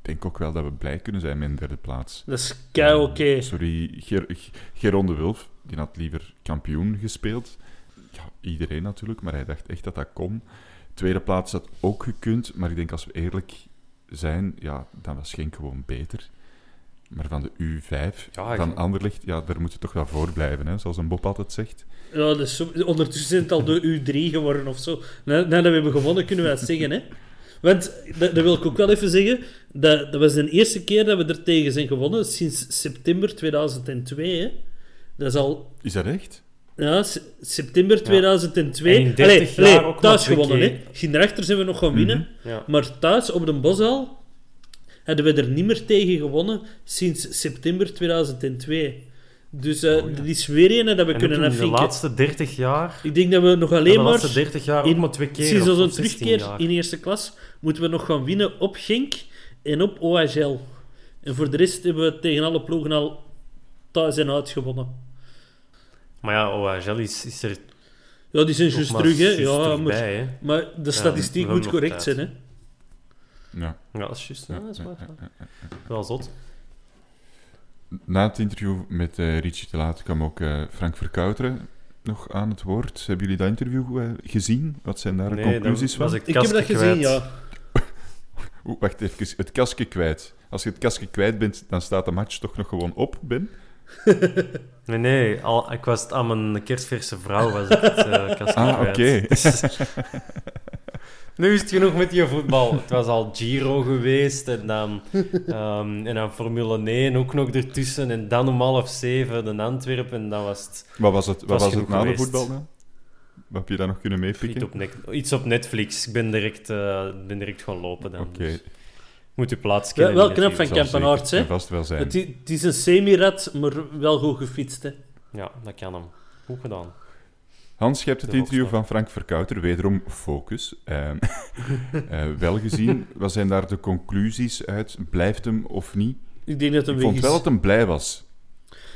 denk ook wel dat we blij kunnen zijn met een derde plaats. Dat is kei oké. sorry, Ger Geron de Wulf, die had liever kampioen gespeeld. Ja, iedereen natuurlijk, maar hij dacht echt dat dat kon. Tweede plaats had ook gekund, maar ik denk als we eerlijk zijn, ja, dan was Genk gewoon beter. Maar van de U5, Ja, van Anderlecht, ja, daar moet je toch wel voor blijven, hè, zoals een Bob altijd zegt. Ja, dus ondertussen zijn het al de U3 geworden of zo. Na- Nadat we hebben gewonnen, kunnen we het zeggen, hè. Want, dat, dat wil ik ook wel even zeggen, dat, dat was de eerste keer dat we er tegen zijn gewonnen sinds september 2002, hè. Dat is al... Is dat echt? Ja, se- september 2002. En in 30 Allee, thuis gewonnen, hè. Zijn we nog gaan winnen. Ja. Maar thuis, op de Boshal, hadden we er niet meer tegen gewonnen sinds september 2002. Dus eh dit is weer een dat we En kunnen in de afvinken. laatste 30 jaar... Ik denk dat we nog alleen de maar... laatste 30 jaar maar twee keer. Sinds onze of 16 terugkeer jaar. in eerste klas moeten we nog gaan winnen op Genk en op OHL. En voor de rest hebben we tegen alle ploegen al thuis en uit gewonnen. Maar ja, OHL is, is er Ja, die zijn juist terug, hè. Ja, maar, hè. maar de statistiek moet correct zijn, hè. Ja. Ja, dat is juist. Ja, dat is ja, waar. ja, ja, ja. Wel zot. Na het interview met eh Richie te Laat kwam ook eh, Frank Verkouteren nog aan het woord. Hebben jullie dat interview eh, gezien? Wat zijn daar de Nee, conclusies dan was van? ik Ik heb dat gezien, kwijt. ja. Oeh, wacht even. Het kastje kwijt. Als je het kastje kwijt bent, dan staat de match toch nog gewoon op, Ben? Nee, nee. Al, ik was het aan mijn kerstverse vrouw was ik het uh, kastje Ah, kwijt. oké. nu is het genoeg met je voetbal. Het was al Giro geweest en dan, ehm, en dan Formule 1 ook nog ertussen. En dan om half zeven de Antwerpen en dan was het Wat was het, wat was was het na de voetbal dan? Wat heb je daar nog kunnen iets meepikken? op, iets op Netflix. Ik ben direct, eh, ben direct gaan lopen dan. Oké. Dus moet je plaats Wel, kennen. wel knap van Kempenaerts, hè. vast wel zijn. Het is een semi-rat, maar wel goed gefietst, hè. Ja, dat kan hem. Goed gedaan. Hans, je hebt het interview van Frank Verkouter, wederom focus, eh, eh, wel gezien. Wat zijn daar de conclusies uit? Blijft hem of niet? Ik denk dat het Ik vond wel dat hem blij was.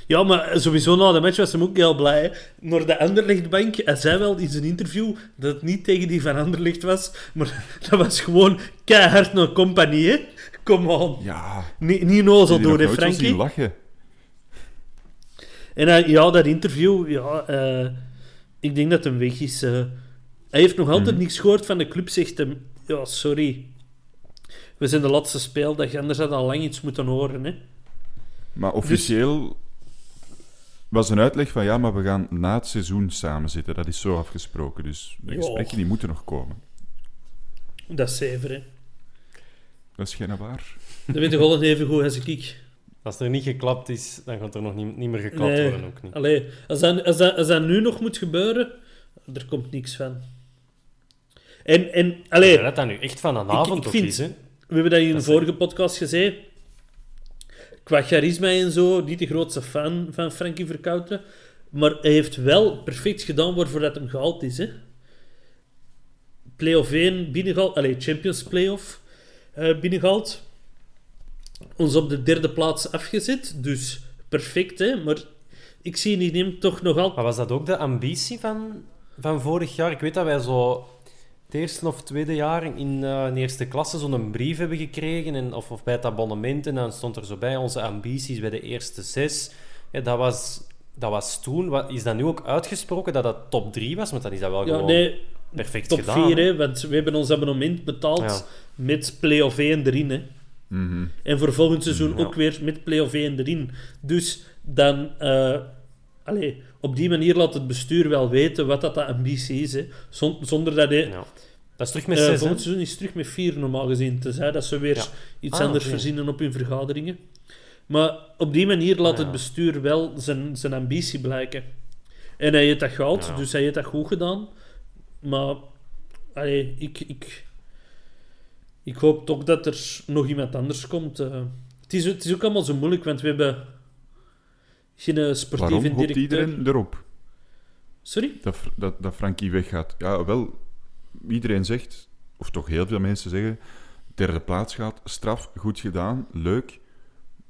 Ja, maar sowieso na de match was hem ook heel blij. Naar de Anderlechtbank, hij zei wel in zijn interview dat het niet tegen die van Anderlecht was, maar dat was gewoon keihard naar compagnie, hè. Kom on. Ja, Niet, niet nozel doen, hè, Frankie? lachen. En hij- ja, dat interview, ja, eh, ik denk dat hem weg is. eh. hij heeft nog altijd Mhm. niks gehoord van de club, zegt hem. Ja, sorry. We zijn de laatste speeldag, anders had al lang iets moeten horen, hè. Maar officieel was een uitleg van ja, maar we gaan na het seizoen samen zitten. Dat is zo afgesproken. Dus de gesprekken die moeten nog komen. Dat is zever, hè. Dat is geen waar. Dat weet de Golden even goed als ik. Als er niet geklapt is, dan gaat er nog niet, niet meer geklapt Nee. worden. Ook niet. Allee, als dat, als, dat, als dat nu nog moet gebeuren, er komt niks van. En, en allee, dat dat nu echt van een Ik- avond ik vind- is, hè? we hebben dat in Dat de is- vorige podcast gezegd. Qua charisma en zo, niet de grootste fan van Frankie Verkouten. Maar hij heeft wel perfect gedaan waarvoor dat hem gehaald is. Hè. Play-off 1 binnengehaald, allee, Champions Play-off eh, binnengehaald. Ons op de derde plaats afgezet, dus perfect. Hè. Maar ik zie in hem toch nog altijd... Maar was dat ook de ambitie van, van vorig jaar? Ik weet dat wij zo het eerste of tweede jaar in, in eerste klasse zo'n brief hebben gekregen, en, of, of bij het abonnement, en dan stond er zo bij onze ambities bij de eerste zes. Ja, dat, was, dat was toen. Wat, is dat nu ook uitgesproken dat dat top 3 was? Want dan is dat wel Ja, gewoon nee, perfect top gedaan. 4, hè? hè, want we hebben ons abonnement betaald Ja. met play-off 1 erin. Hè. Mhm. En voor volgend seizoen ook weer met play-off 1 erin. Dus dan... eh, allee, op die manier laat het bestuur wel weten wat dat de ambitie is. Hè. Zon- zonder dat... Hè, Ja. Dat is terug met eh, volgend seizoen is terug met 4 normaal gezien. Tenzij dat ze weer Ja. iets Ah, anders verzinnen op hun vergaderingen. Maar op die manier laat ja. het bestuur wel zijn, zijn ambitie blijken. En hij heeft dat gehaald, Ja. dus hij heeft dat goed gedaan. Maar allee, ik, ik, ik hoop toch dat er nog iemand anders komt. eh. het, is, het is ook allemaal zo moeilijk, want we hebben geen eh, sportieve Waarom hoopt iedereen erop Sorry? dat, dat, dat Frankie weggaat? Ja, wel, iedereen zegt, of toch heel veel mensen zeggen, Derde plaats gaat, straf, goed gedaan, leuk.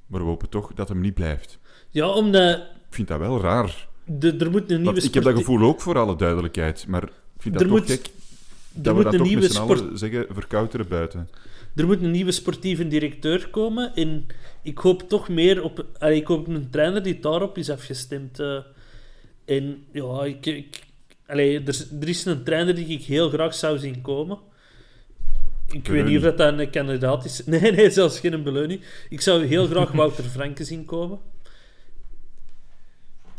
Maar we hopen toch dat hem niet blijft. Ja, omdat Ik vind dat wel raar. de, er moet een nieuwe Want ik heb dat gevoel ook voor alle duidelijkheid. Maar ik vind dat Er toch moet- gek er dat we moet dat een nieuwe sport- zeggen verkouteren buiten. Er moet een nieuwe sportieve directeur komen. En ik hoop toch meer op... allee, ik hoop op een trainer die daarop is afgestemd. eh. en ja, ik... ik allee, er, is- er is een trainer die ik heel graag zou zien komen. Ik weet niet of dat een kandidaat is. Nee, nee, zelfs geen beleuning. Ik zou heel graag Wouter Franke zien komen.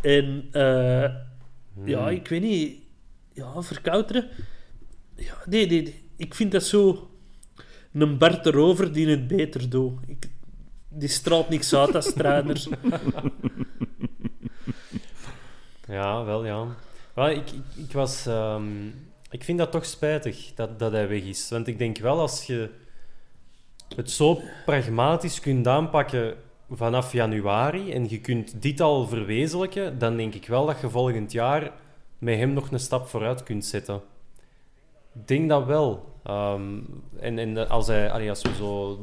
En eh, ja, ik weet niet. Ja, verkouteren. Ja, nee, nee. Ik vind dat zo een Bart erover die het beter doet. Ik, die straalt niks uit als trainer. Ja, wel ja. Wel, ik, ik, ik was... ehm, ik vind dat toch spijtig dat, dat hij weg is. Want ik denk wel, als je het zo pragmatisch kunt aanpakken vanaf januari en je kunt dit al verwezenlijken, dan denk ik wel dat je volgend jaar met hem nog een stap vooruit kunt zetten. Denk dat wel. Ehm, en en als, hij, als we zo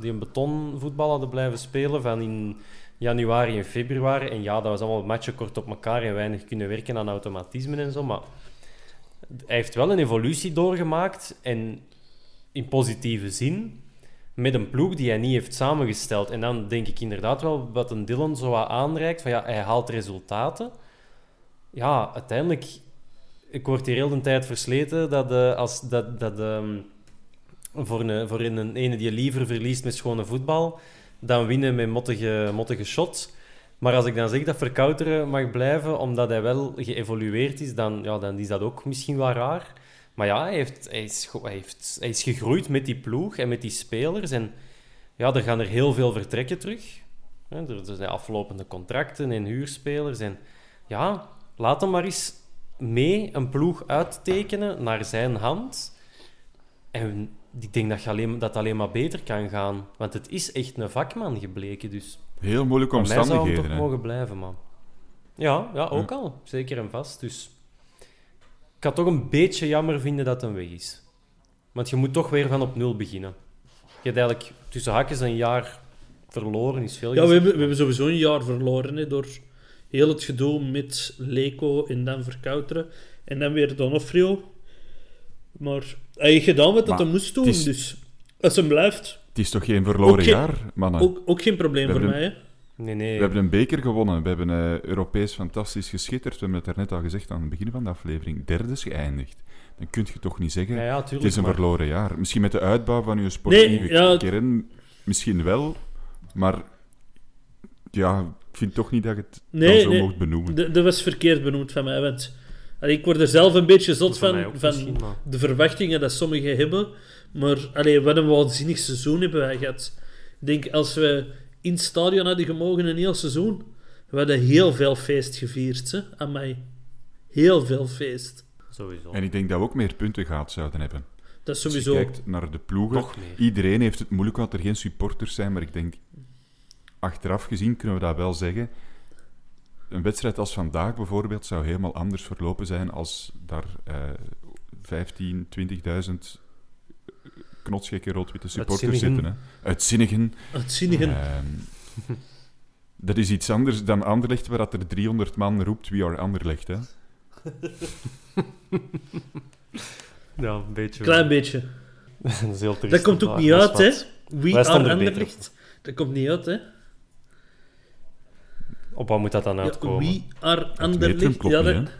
die een betonvoetbal hadden blijven spelen van in januari en februari. En ja, dat was allemaal matchen kort op elkaar en weinig kunnen werken aan automatismen en zo. Maar hij heeft wel een evolutie doorgemaakt en in positieve zin met een ploeg die hij niet heeft samengesteld. En dan denk ik inderdaad wel wat een Dylan zo aanreikt van ja, hij haalt resultaten. Ja, uiteindelijk, ik word hier heel de tijd versleten dat, als, dat, dat ehm, voor, een, voor een ene die liever verliest met schone voetbal dan winnen met mottige, mottige shots. Maar als ik dan zeg dat Verkouteren mag blijven omdat hij wel geëvolueerd is, dan, ja, dan is dat ook misschien wel raar. Maar ja, hij, heeft, hij, is, hij, heeft, hij is gegroeid met die ploeg en met die spelers. En ja, er gaan er heel veel vertrekken terug. Er er zijn aflopende contracten en huurspelers. En ja, laat hem maar eens mee een ploeg uittekenen naar zijn hand. En ik denk dat, je alleen, dat het alleen maar beter kan gaan. Want het is echt een vakman gebleken. Dus Heel moeilijke voor mij zou hem omstandigheden. toch hè. mogen blijven, man. Ja, ja ook al. Zeker en vast. Dus ik had toch een beetje jammer vinden dat hem weg is. Want je moet toch weer van op nul beginnen. Je hebt eigenlijk tussen hakjes een jaar verloren, is veel Ja, we hebben, we hebben sowieso een jaar verloren hè, door heel het gedoe met Leco en dan Verkouteren. En dan weer Donofrio. Maar hij heeft gedaan wat Maar hij moest doen. het is- Dus als hem blijft, Het is toch geen verloren Ook geen- jaar, mannen? ook, ook geen probleem We voor mij. Hè. Nee, nee. We hebben een beker gewonnen. We hebben eh, Europees fantastisch geschitterd. We hebben het daarnet al gezegd aan het begin van de aflevering. Derde is geëindigd. Dan kun je toch niet zeggen, Ja, ja, tuurlijk, het is een maar- verloren jaar. Misschien met de uitbouw van je sportieve Nee, ja. kern, misschien wel. Maar ja, vind toch niet dat je het Nee, zo nee. mocht benoemen. Dat was verkeerd benoemd van mij. Want allee, ik word er zelf een beetje zot van, van de verwachtingen dat sommigen hebben. Maar allee, wat een waanzinnig seizoen hebben wij gehad. Ik denk, als we in het stadion hadden gemogen een heel seizoen, we hadden heel veel feest gevierd, hè, aan mij. Heel veel feest. Sowieso. En ik denk dat we ook meer punten gehad zouden hebben. Dat is Als je sowieso... kijkt naar de ploegen, iedereen heeft het moeilijk omdat er geen supporters zijn, maar ik denk, achteraf gezien kunnen we dat wel zeggen. Een wedstrijd als vandaag bijvoorbeeld zou helemaal anders verlopen zijn als daar eh 15, 20.000 knotsgekke rood-witte supporters Uitzinnigen. zitten. Hè. Uitzinnigen. Uitzinnigen. Ehm, dat is iets anders dan Anderlecht, waar dat er 300 man roept We are Anderlecht. Hè. Ja, een beetje. Klein beetje. dat is heel triest. Dat komt ook niet uit, hè. We are. Anderlecht. Dat komt niet uit, hè. Op wat moet dat dan Ja, uitkomen? we are klopt Ja, niet, dat,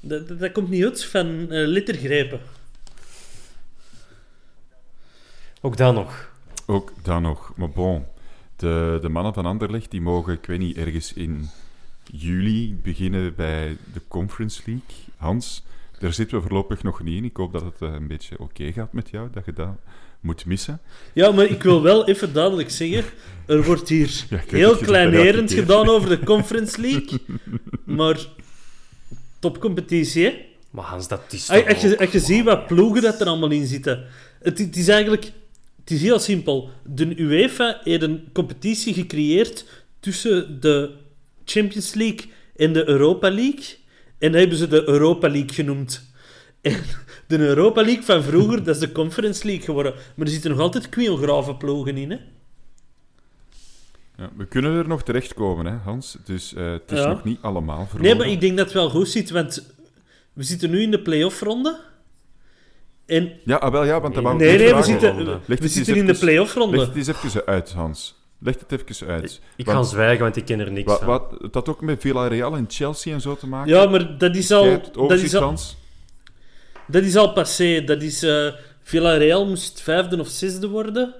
dat, dat, dat komt niet uit van eh lettergrepen. Ook dan nog. Ook dan nog. Maar bon, de, de mannen van Anderlecht die mogen, ik weet niet, ergens in juli beginnen bij de Conference League. Hans, daar zitten we voorlopig nog niet in. Ik hoop dat het eh, een beetje oké gaat met jou, dat je dat moet missen. Ja, maar ik wil wel even duidelijk zeggen, er wordt hier Ja, heel bij kleinerend gedaan over de Conference League, maar topcompetitie, hè. Maar Hans, dat is Als, toch als je, als je ziet wat ploegen dat er allemaal in zitten. Het, het is eigenlijk... Het is heel simpel. De UEFA heeft een competitie gecreëerd tussen de Champions League en de Europa League. En dat hebben ze de Europa League genoemd. En De Europa League van vroeger, dat is de Conference League geworden. Maar er zitten nog altijd ploegen in, hè? Ja, we kunnen er nog terechtkomen, hè, Hans. Dus eh, het is Ja. nog niet allemaal verloren. Nee, maar ik denk dat het wel goed zit, want we zitten nu in de play-off-ronde. En Ja, ah, wel, ja, want dat wou ik nee, nee, we zitten, we zitten in de play-off-ronde. Leg het eens even uit, Hans. Leg het even uit. Ik Want ga zwijgen, want ik ken er niks wat, van. wat, het had ook met Villarreal en Chelsea en zo te maken. Ja, maar dat is al, dat is al, Hans. Dat is al passé. Dat is, eh Villarreal moest vijfde of zesde worden.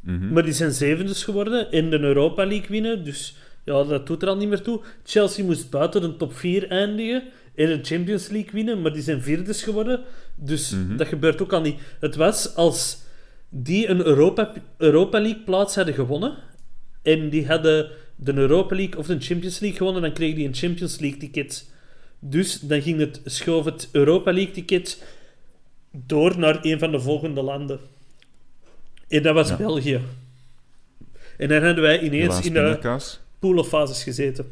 Mhm. Maar die zijn zevendes geworden en de Europa League winnen. Dus ja, dat doet er al niet meer toe. Chelsea moest buiten de top 4 eindigen en de Champions League winnen, maar die zijn vierdes geworden. Dus Mhm. dat gebeurt ook al niet. Het was als die een Europa, Europa League plaats hadden gewonnen en die hadden de Europa League of de Champions League gewonnen, dan kregen die een Champions League ticket. Dus dan ging het, schoof het Europa League ticket door naar een van de volgende landen. En dat was Ja. België. En dan hadden wij ineens in de poolfases gezeten.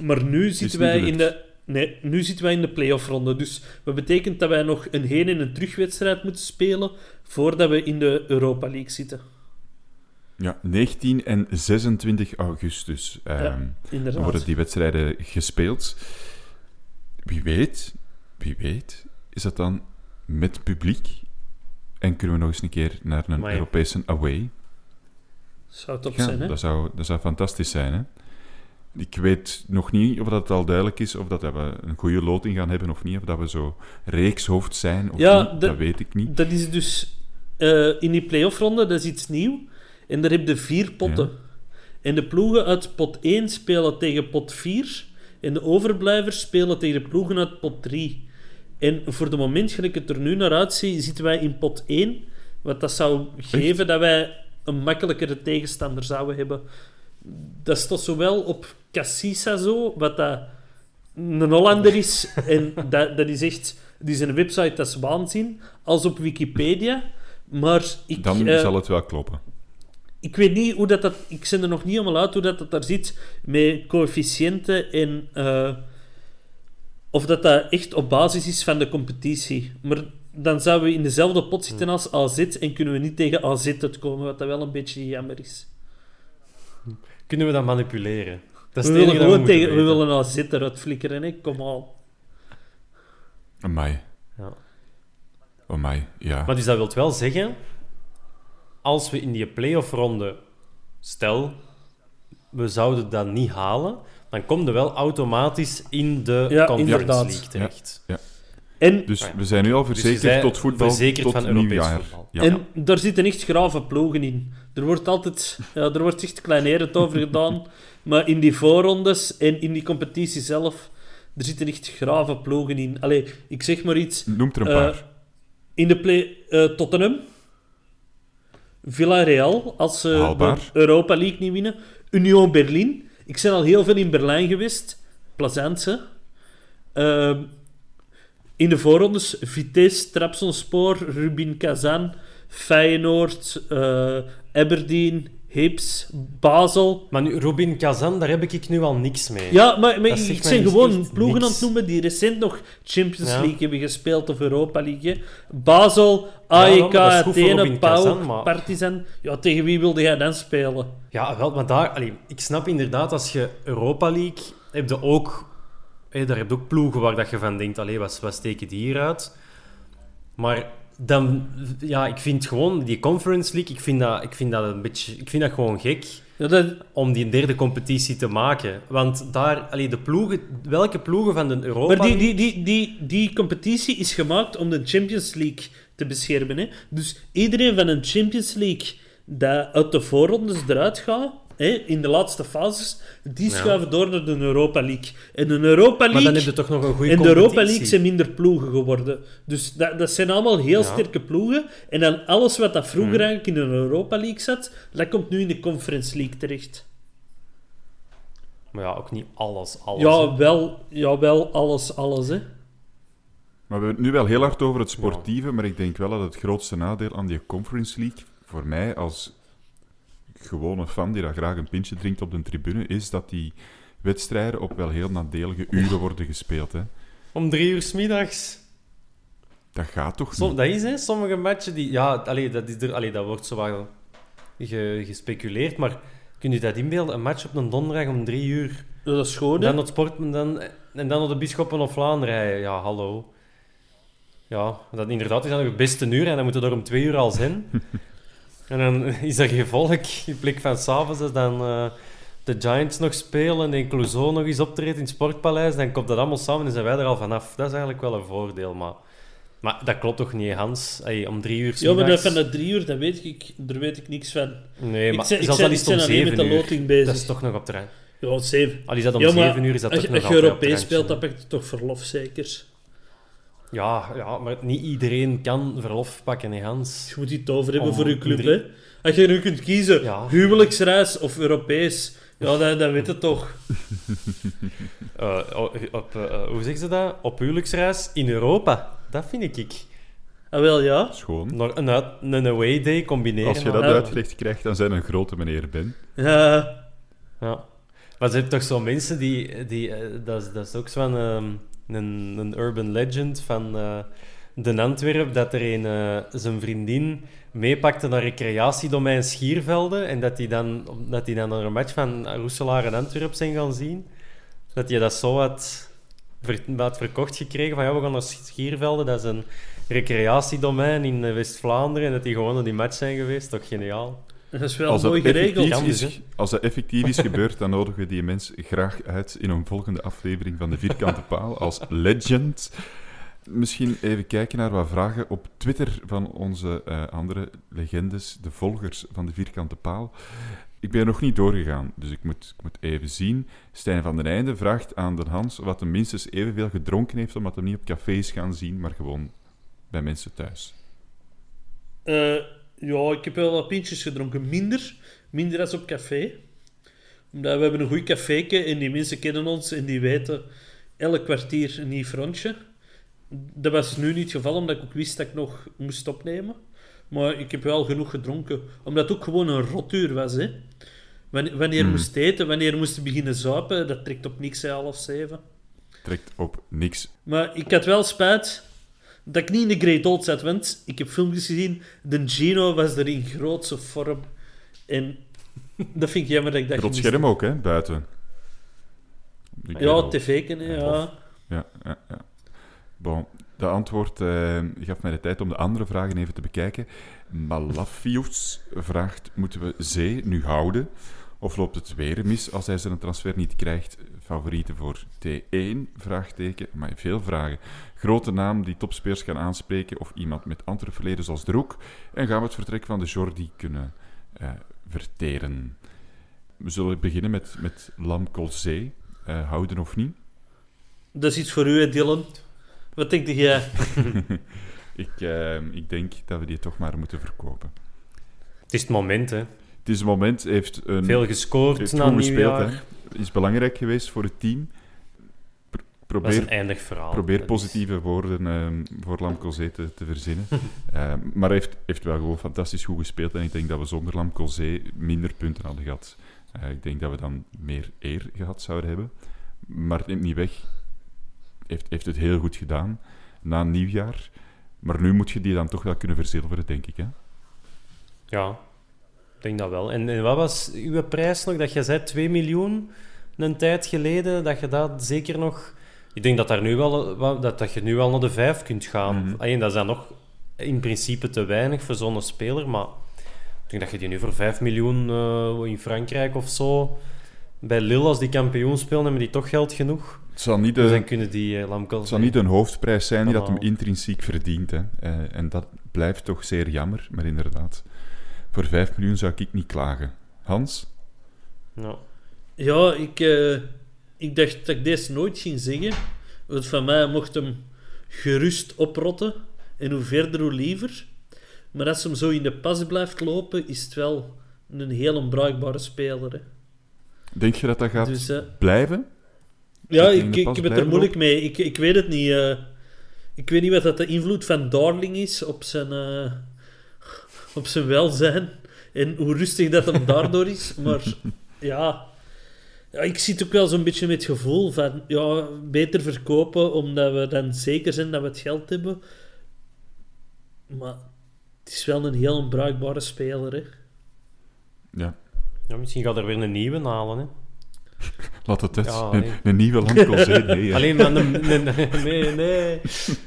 Maar nu zitten wij in de... Nee, nu zitten wij in de play-off-ronde. Dus dat betekent dat wij nog een heen- en een terugwedstrijd moeten spelen voordat we in de Europa League zitten. Ja, 19 en 26 augustus Ja, inderdaad. worden die wedstrijden gespeeld. Wie weet, wie weet, is dat dan met publiek? En kunnen we nog eens een keer naar een Amai. Europese away? Zou het op Ja, zijn, hè? dat zou, dat zou fantastisch zijn, hè? Ik weet nog niet of dat al duidelijk is, of dat we een goede loting gaan hebben of niet, of dat we zo reekshoofd zijn of Ja, niet, dat weet ik niet. Dat is dus... eh, in die play-off-ronde, dat is iets nieuw. En daar heb je vier potten. En de ploegen uit pot 1 spelen tegen pot 4. En de overblijvers spelen tegen de ploegen uit pot 3. En voor de moment, gelijk het er nu naar uitziet, zitten wij in pot 1. Wat dat zou geven dat wij een makkelijkere tegenstander zouden hebben. Dat staat zowel op Cassisa zo, wat dat een Hollander is. en dat, dat is echt... Die zijn website, dat is waanzin. Als op Wikipedia. Maar ik... Dan eh, zal het wel kloppen. Ik weet niet hoe dat, dat... Ik zend er nog niet helemaal uit hoe dat, dat daar zit met coëfficiënten en... eh, of dat dat echt op basis is van de competitie. Maar dan zouden we in dezelfde pot zitten als AZ en kunnen we niet tegen AZ uitkomen, wat dat wel een beetje jammer is. Kunnen we dat manipuleren? Dat is We willen gewoon we tegen... We willen AZ eruit flikkeren, hè. Kom aan. Amai. Ja. Amai, ja. Maar dus dat wil wel zeggen, als we in die play-off-ronde, stel, we zouden dat niet halen, dan komt er wel automatisch in de Ja, Conference inderdaad. League terecht. En, Dus Ja. we zijn nu al Dus verzekerd tot voetbal, verzekerd tot van Europees nieuwjaar. voetbal. Ja. en daar zitten echt grave ploegen in. Er wordt altijd... Ja, er wordt echt kleinerend over gedaan. Maar in die voorrondes en in die competitie zelf, er zitten echt grave ploegen in. Allee, ik zeg maar iets... Noem er een Eh, paar. In de play eh, Tottenham, Villarreal, als ze Haalbaar. de Europa League niet winnen, Union Berlin. Ik ben al heel veel in Berlijn geweest, Plazantse. Ehm, in de voorrondes Vitesse, Trabzonspor, Rubin Kazan, Feyenoord, eh Aberdeen, Hips, Basel. Maar nu, Robin Kazan, daar heb ik nu al niks mee. Ja, maar, maar ik zijn mij gewoon ploegen niks. aan het noemen die recent nog Champions Ja. League hebben gespeeld of Europa League. Basel, Ja, AEK, goed voor Athene, PAOK, maar- Partizan. Ja, tegen wie wilde jij dan spelen? Ja, wel, maar daar... allee, ik snap inderdaad, als je Europa League... Heb je ook... hé, daar heb je ook ploegen waar dat je van denkt, allee, wat, wat steken die hieruit? Maar dan... Ja, ik vind gewoon... Die Conference League, ik vind dat, ik vind dat een beetje... Ik vind dat gewoon gek Ja, dat, om die derde competitie te maken. Want daar... Allee, de ploegen... Welke ploegen van de Europa maar die, die, die, die, die competitie is gemaakt om de Champions League te beschermen. Hè? Dus iedereen van een Champions League dat uit de voorrondes eruit gaat, hè, in de laatste fases, die schuiven door naar de Europa League. En de Europa League... Maar dan heb je toch nog een goede En de. Europa League zijn minder ploegen geworden. Dus dat, dat zijn allemaal heel Ja. Mhm. sterke ploegen. En dan alles wat dat vroeger eigenlijk in de Europa League zat, dat komt nu in de Conference League terecht. Maar ja, ook niet alles, alles. Ja, wel, ja, wel alles, alles. Hè. Maar we hebben het nu wel heel hard over het sportieve, maar ik denk wel dat het grootste nadeel aan die Conference League, voor mij als gewone fan die daar graag een pintje drinkt op de tribune, is dat die wedstrijden op wel heel nadelige uren worden gespeeld. Hè. Om drie uur 's middags. Dat gaat toch Som- niet? dat is, hè. Sommige matchen die... Ja, allee, dat, is er, allee, dat wordt zo wel ge- gespeculeerd, maar kun je dat inbeelden? Een match op een donderdag om drie uur. Dat is schoon? Dan het sport en dan, en dan naar de Bisschoppen of Vlaanderen rijden. Ja, hallo. Ja, dat inderdaad is dan nog het beste uur en dan moeten we er om twee uur al zijn. en dan is er gevolg, in plek van s'avonds, als dan eh, de Giants nog spelen en Clouseau nog eens optreedt in het Sportpaleis, dan komt dat allemaal samen en zijn wij er al vanaf. Dat is eigenlijk wel een voordeel, maar... Maar dat klopt toch niet, Hans? Ey, om drie uur Ja, maar dat van drie uur, dat weet ik, daar weet ik niks van. Nee, maar ik zelfs al is het om zeven met de uur, loting bezig. dat is toch nog op terrein. Ja, zeven. Al is dat om Ja, maar zeven uur, is dat als, toch je- nog als je Europees speelt, dan pak je toch verlof, zeker? Ja, ja, maar niet iedereen kan verlof pakken, hè, Hans. Je moet iets over hebben Om voor je club, drie- hè? Als je nu kunt kiezen, Ja. huwelijksreis of Europees, ja, dan, dan weet het toch. Eh, o- op, eh, hoe zeggen ze dat? Op huwelijksreis in Europa. Dat vind ik. Ah, wel, ja. Schoon. Nog een, uit, een away day combineren. Als je dat Ja. uitgelegd krijgt, dan zijn een grote meneer Ben. Ja. Ja. Maar er zijn toch zo mensen die... die eh, dat, is, dat is ook zo'n ehm, een, urban legend van eh de Antwerp, dat er een, eh, zijn vriendin meepakte naar recreatiedomein Schiervelde en dat die dan, dat die dan naar een match van Roeselaar en Antwerp zijn gaan zien. Dat je dat zo ver, had verkocht gekregen van ja, we gaan naar Schiervelde, dat is een recreatiedomein in eh, West-Vlaanderen en dat die gewoon naar die match zijn geweest. Toch geniaal. Dat is wel Als mooi geregeld. Jammer, is, als dat effectief is gebeurd, dan nodigen we die mens graag uit in een volgende aflevering van de Vierkante Paal als legend. Misschien even kijken naar wat vragen op Twitter van onze eh, andere legendes, de volgers van de Vierkante Paal. Ik ben er nog niet doorgegaan, dus ik moet, ik moet even zien. Stijn van den Einde vraagt aan de Hans wat hij minstens evenveel gedronken heeft, omdat hij niet op café is gaan zien, maar gewoon bij mensen thuis. Eh, ja, ik heb wel wat pintjes gedronken. Minder. Minder dan op café. Omdat we hebben een goed caféke en die mensen kennen ons en die weten elk kwartier een nieuw frontje. Dat was nu niet het geval, omdat ik ook wist dat ik nog moest opnemen. Maar ik heb wel genoeg gedronken. Omdat het ook gewoon een rotuur was, hè. Wanneer, wanneer Hmm. moest eten, wanneer moest beginnen zuipen, dat trekt op niks, hè, half zeven. Trekt op niks. Maar ik had wel spijt dat ik niet in de Great Old zat, want ik heb filmpjes gezien. De Gino was er in grootse vorm. En dat vind ik jammer dat ik dat Groot scherm ook, hè, buiten. Ik Ja, tv-ken, hè, ja. Ja, ja, ja. Bon, de antwoord eh, gaf mij de tijd om de andere vragen even te bekijken. Malafius vraagt, moeten we Zee nu houden? Of loopt het weer mis als hij zijn transfer niet krijgt? Favorieten voor T1? Vraagteken. Maar veel vragen. Grote naam die topspelers kan aanspreken of iemand met andere verleden zoals de Roek. En gaan we het vertrek van de Jordi kunnen eh, verteren? We zullen beginnen met, met Lam Colzee. Eh, houden of niet? Dat is iets voor u, Dylan. Wat denk jij? Ik, eh, ik denk dat we die toch maar moeten verkopen. Het is het moment, hè. Het is een moment, heeft een, Veel gescoord heeft na gespeeld, hè. Is belangrijk geweest voor het team. Pro- Dat is een probeer eindig verhaal. probeer is- positieve woorden eh, voor Lamcolzee te, te verzinnen. Eh, maar hij heeft, heeft wel gewoon fantastisch goed gespeeld. En ik denk dat we zonder Lamcolzee minder punten hadden gehad. Eh, ik denk dat we dan meer eer gehad zouden hebben. Maar het neemt niet weg. Heeft, heeft het heel goed gedaan na nieuwjaar. Maar nu moet je die dan toch wel kunnen verzilveren, denk ik. Hè? Ja, ik denk dat wel. En, en wat was uw prijs nog? Dat je zei 2 miljoen een tijd geleden, dat je dat zeker nog... Ik denk dat, daar nu wel, dat, dat je nu wel naar de 5 kunt gaan. Mhm. Alleen, dat is dan nog in principe te weinig voor zo'n speler, maar ik denk dat je die nu voor 5 miljoen eh, in Frankrijk of zo... Bij Lille, als die kampioen spelen, hebben die toch geld genoeg. Het zal niet de, Dus dan kunnen die uh, Lamkel... Het zal niet een hoofdprijs zijn die dat hem intrinsiek verdient. Hè. Eh, en dat blijft toch zeer jammer, maar inderdaad. Voor 5 miljoen zou ik niet klagen. Hans? Ja. Ja, ik, eh, ik dacht dat ik deze nooit ging zeggen. Want van mij mocht hem gerust oprotten. En hoe verder, hoe liever. Maar als hem zo in de pas blijft lopen, is het wel een heel onbruikbare speler. Hè. Denk je dat dat gaat Dus, eh, blijven? Ja, ik, ik heb het er moeilijk mee. Ik, ik weet het niet. eh. ik weet niet wat dat de invloed van Darling is op zijn, op zijn welzijn. En hoe rustig dat hem daardoor is. Maar ja, ja ik zit ook wel zo'n beetje met het gevoel van... Ja, beter verkopen, omdat we dan zeker zijn dat we het geld hebben. Maar het is wel een heel bruikbare speler, hè. Ja. Ja, misschien gaat er weer een nieuwe halen. Hè? Laat het uit. Ja, een, nee. een nieuwe Landcolzee, nee. hè. Alleen maar een, een, nee, nee.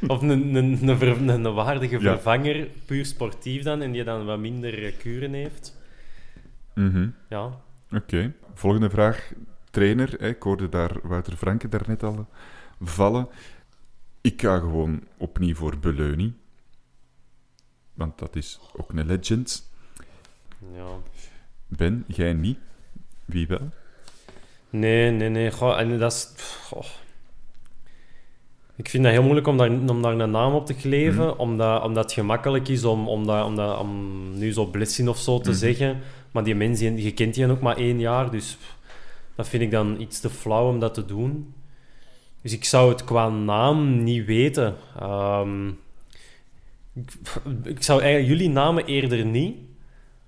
Of een, een, een, waardige Ja. vervanger, puur sportief dan, en die dan wat minder eh, kuren heeft. Mhm. Ja. Oké. Volgende vraag. Trainer. Hè. Ik hoorde daar Wouter Franke daarnet al vallen. Ik ga gewoon opnieuw voor Beleuni. Want dat is ook een legend. ja. Ben, jij niet. Wie wel? Nee, nee, nee. Goh, en dat is... goh. Ik vind dat heel moeilijk om daar, om daar een naam op te kleven, Mhm. omdat, omdat het gemakkelijk is om, om, dat, om, dat, om nu zo blessing of zo te Mhm. zeggen. Maar die mensen, je kent die ook maar één jaar, dus dat vind ik dan iets te flauw om dat te doen. Dus ik zou het qua naam niet weten. Ehm, ik, ik zou eigenlijk jullie namen eerder niet,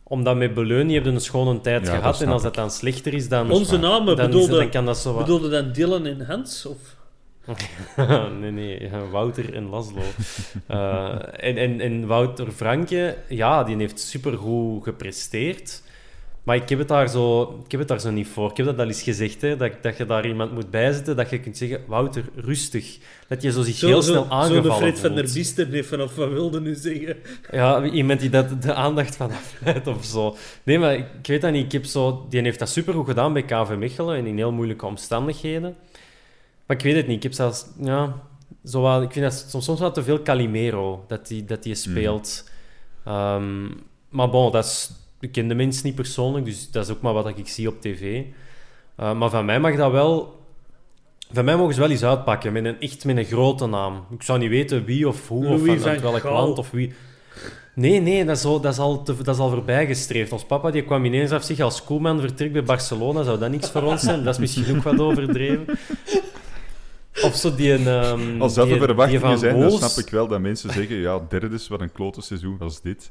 omdat met Beleuni hebben een schone tijd Ja, gehad. En als ik. dat dan slechter is, dan... Onze namen dan, bedoelde, dan kan dat zo wat... bedoelde dan Dylan en Hans? Of? nee, nee, Wouter en Laszlo. Eh, en, en, en Wouter Franke, ja, die heeft supergoed gepresteerd. Maar ik heb het daar zo, ik heb het daar zo niet voor. Ik heb dat al eens gezegd, hè, dat, dat je daar iemand moet bijzetten, dat je kunt zeggen, Wouter, rustig. Dat je zo zich heel snel aangevallen Zo de Fred van der. Biesten heeft vanaf wat wilde nu zeggen. Ja, iemand die dat, de aandacht van afleidt of zo. Nee, maar ik weet dat niet. Ik heb zo, die heeft dat supergoed gedaan bij KV Mechelen en in heel moeilijke omstandigheden. Maar ik weet het niet. Ik heb zelfs... Ja, zo wat, ik vind dat soms, soms wel te veel Calimero, dat die, dat die speelt. Ehm, maar bon, dat is, ik ken de mensen niet persoonlijk, dus dat is ook maar wat ik zie op tv. Eh, maar van mij mag dat wel... Van mij mogen ze wel eens uitpakken, met een, echt met een grote naam. Ik zou niet weten wie of hoe, of Louis van, uit van welk Gaal. land of wie... Nee, nee, dat is, al, dat is, al, te, dat is al voorbijgestreefd. Ons papa die kwam ineens af zich als Koeman vertrekt bij Barcelona. Zou dat niks voor ons zijn? Dat is misschien ook wat overdreven. Of zo die... een, ehm, Als dat die- de verwachtingen zijn, dan snap ik wel dat mensen zeggen, ja, derde is wat een klote seizoen als dit.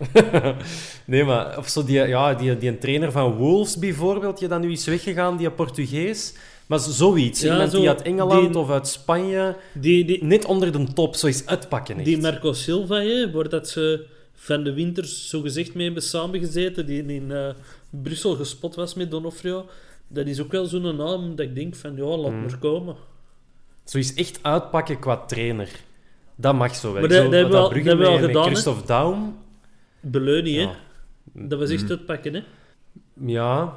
nee, maar of zo die, ja, die, die een trainer van Wolves bijvoorbeeld, die dan nu is weggegaan, die Portugees. Maar zo- zoiets. Ja, Iemand zo, die uit Engeland die- of uit Spanje Die, die, net onder de top zo is uitpakken. Echt. die Marco Silva, hè, waar dat ze van de winters zogezegd mee hebben samengezeten, die in eh, Brussel gespot was met Donofrio, dat is ook wel zo'n naam dat ik denk van, ja, laat Mm. maar komen. Zo is echt uitpakken qua trainer. Dat mag zo wel. Maar dat- Zo, dat hebben we al- Brugge dat hebben we al gedaan? Christophe Daum. Beleuni, hè. Dat was echt uitpakken, hè. Ja,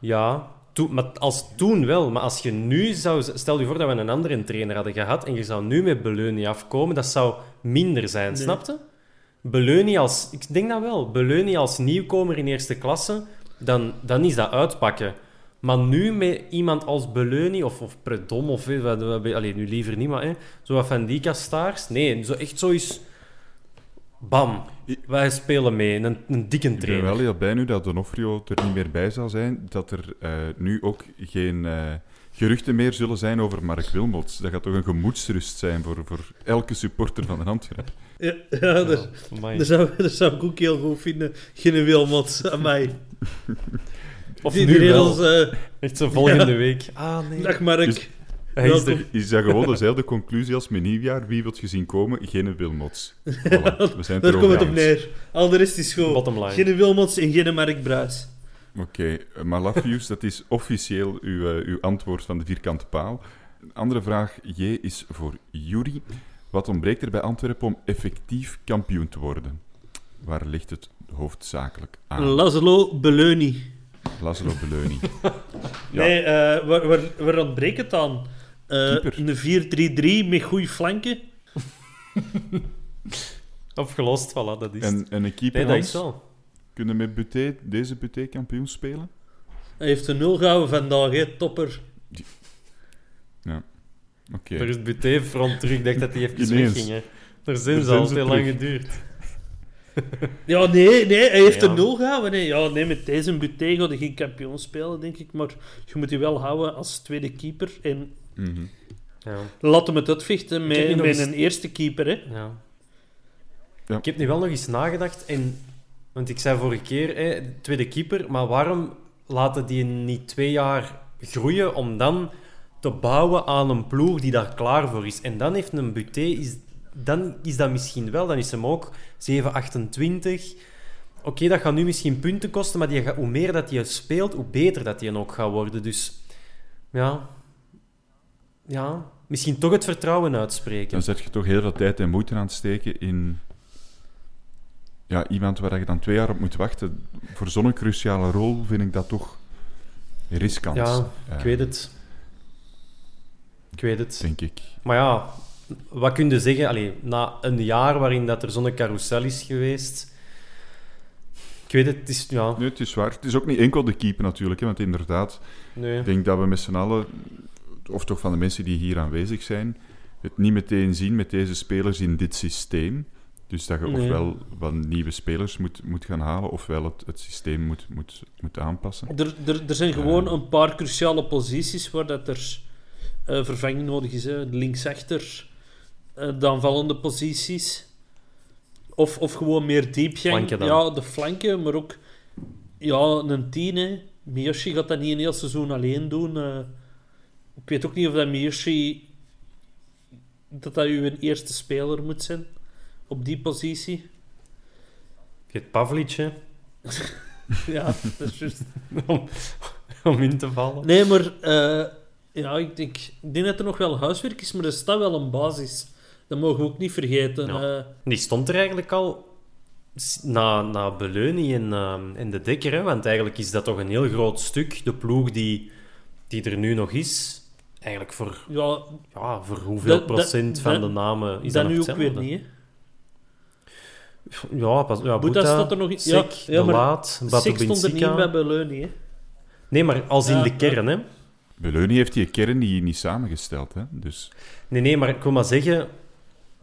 ja. Toen, maar als toen wel. Maar als je nu zou... Stel je voor dat we een andere trainer hadden gehad en je zou nu met Beleuni afkomen, dat zou minder zijn, Nee. snapte? Beleuni als... Ik denk dat wel. Beleuni als nieuwkomer in eerste klasse, dan, dan is dat uitpakken. Maar nu met iemand als Beleuni of, of Predom of... eh, allee, nu liever niet, maar hè, zo wat van die kastaars. Nee, zo, echt zo is... Bam. Wij spelen mee. Een, een dikke Ik ben trainer. wel heel blij nu dat Donofrio er niet meer bij zal zijn, dat er eh, nu ook geen eh, geruchten meer zullen zijn over Mark Wilmots. Dat gaat toch een gemoedsrust zijn voor, voor elke supporter van de Antwerpen. Ja, ja dat, Amai. dat, zou, dat zou ik ook heel goed vinden. Geen Wilmots aan mij. Of Die, nu die wel. regels, eh, Echt zo volgende Ja. week. Ah, nee. dag Mark. Dus- Hij is er. Is dat gewoon dezelfde conclusie als met nieuwjaar? Wie wilt je zien komen? Geen Wilmots. Voilà, we zijn Daar komt het op neer. Al de rest is line. Geen Wilmots en geen Mark Bruis. Oké, maar Lafius, dat is officieel uw, eh, uw antwoord van de vierkante paal. Een andere vraag, J, is voor Jury. Wat ontbreekt er bij Antwerpen om effectief kampioen te worden? Waar ligt het hoofdzakelijk aan? Laszlo Beleuni. Laszlo Beleuni. Ja. Nee, eh, waar, waar, waar ontbreekt het aan? Eh, een 4-3-3 met goede flanken. Opgelost, voilà, dat is het. En, en een keeper, Nee, dat is wel. Kunnen met Buté, deze Buté kampioen spelen? Hij heeft een nul gehouden vandaag, hè. topper. Oké. Er is Buté front terug. Ik dacht dat hij even Ineens. wegging. hè. Daar zijn ze al heel lang geduurd. Ja, nee, nee hij heeft Ja. een nul gehouden. Nee. Ja, nee, met deze Buté gaat hij geen kampioen spelen, denk ik. Maar je moet die wel houden als tweede keeper. En Mhm. Ja. laat hem het uitvechten heb met, met eens- een eerste keeper, hè. Ja. Ja. Ik heb nu wel nog eens nagedacht. En, want ik zei vorige keer, hè, tweede keeper. Maar waarom laten die niet twee jaar groeien om dan te bouwen aan een ploeg die daar klaar voor is? En dan heeft een Buté is dan is dat misschien wel. Dan is hem ook 7, 28. Oké, dat gaat nu misschien punten kosten, maar die gaat, hoe meer dat hij speelt, hoe beter dat hij ook gaat worden. Dus ja, ja, misschien toch het vertrouwen uitspreken. Dan zet je toch heel veel tijd en moeite aan het steken in ja, iemand waar je dan twee jaar op moet wachten. Voor zo'n cruciale rol vind ik dat toch riskant. Ja, Eh, ik weet het. Ik weet het. Denk ik. Maar ja, wat kun je zeggen? Allee, na een jaar waarin dat er zo'n carousel is geweest... Ik weet het, het is... Ja, Nee, het is waar. Het is ook niet enkel de keeper natuurlijk, hè, want inderdaad, nee. ik denk dat we met z'n allen, of toch van de mensen die hier aanwezig zijn, het niet meteen zien met deze spelers in dit systeem. Dus dat je Nee. ofwel wat nieuwe spelers moet, moet gaan halen, ofwel het, het systeem moet, moet, moet aanpassen. Er, er, er zijn gewoon een paar cruciale posities waar dat er eh, vervanging nodig is. Hè. Linksachter, eh de aanvallende posities. Of, of gewoon meer diepgang. Flanken dan. Ja, de flanken, maar ook ja, een tien. Hè. Miyoshi gaat dat niet een heel seizoen alleen doen. Ik weet ook niet of dat Miyoshi... dat dat uw eerste speler moet zijn. Op die positie. Je hebt Pavlic, hè, Ja, dat is juist. om, om in te vallen. Nee, maar eh, ja, ik, denk, ik denk dat er nog wel huiswerk is, maar er staat wel een basis. Dat mogen we ook niet vergeten. Ja. Eh, Die stond er eigenlijk al na, na Beleuni en, ehm, en de Dekker, hè, want eigenlijk is dat toch een heel groot stuk. De ploeg die, die er nu nog is, eigenlijk voor, ja, ja, voor hoeveel Dat- dat- procent van dat- de namen is dat dat, nu ook weer niet. Hè? Ja, pas, ja Boeta Boeta, staat er nog in- Sek, ja, ja, De maar Laat, Sik stond er niet bij Beleuni. Hè? Nee, maar als in de kern, hè. Beleuni heeft die kern niet, niet samengesteld. Hè? Dus Nee, nee, maar ik wil maar zeggen...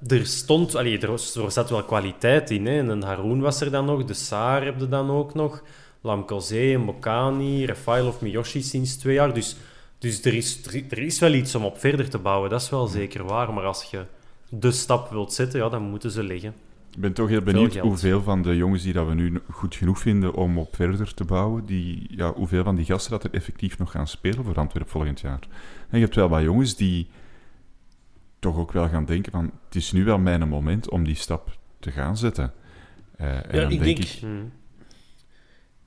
Er stond... Allee, er, er zat wel kwaliteit in, hè. En een Haroon was er dan nog. De Saar heb je dan ook nog. Lamkelzee, Mokani, Rafael Miyoshi sinds twee jaar. Dus, dus er, is, er, is wel iets om op verder te bouwen. Dat is wel zeker waar. Maar als je de stap wilt zetten, ja, dan moeten ze leggen. ik ben toch heel benieuwd hoeveel van de jongens die dat we nu goed genoeg vinden om op verder te bouwen, die, ja, hoeveel van die gasten dat er effectief nog gaan spelen voor Antwerpen volgend jaar. En je hebt wel wat jongens die toch ook wel gaan denken van het is nu wel mijn moment om die stap te gaan zetten. Eh, en Ja, dan ik denk denk- ik, Hmm.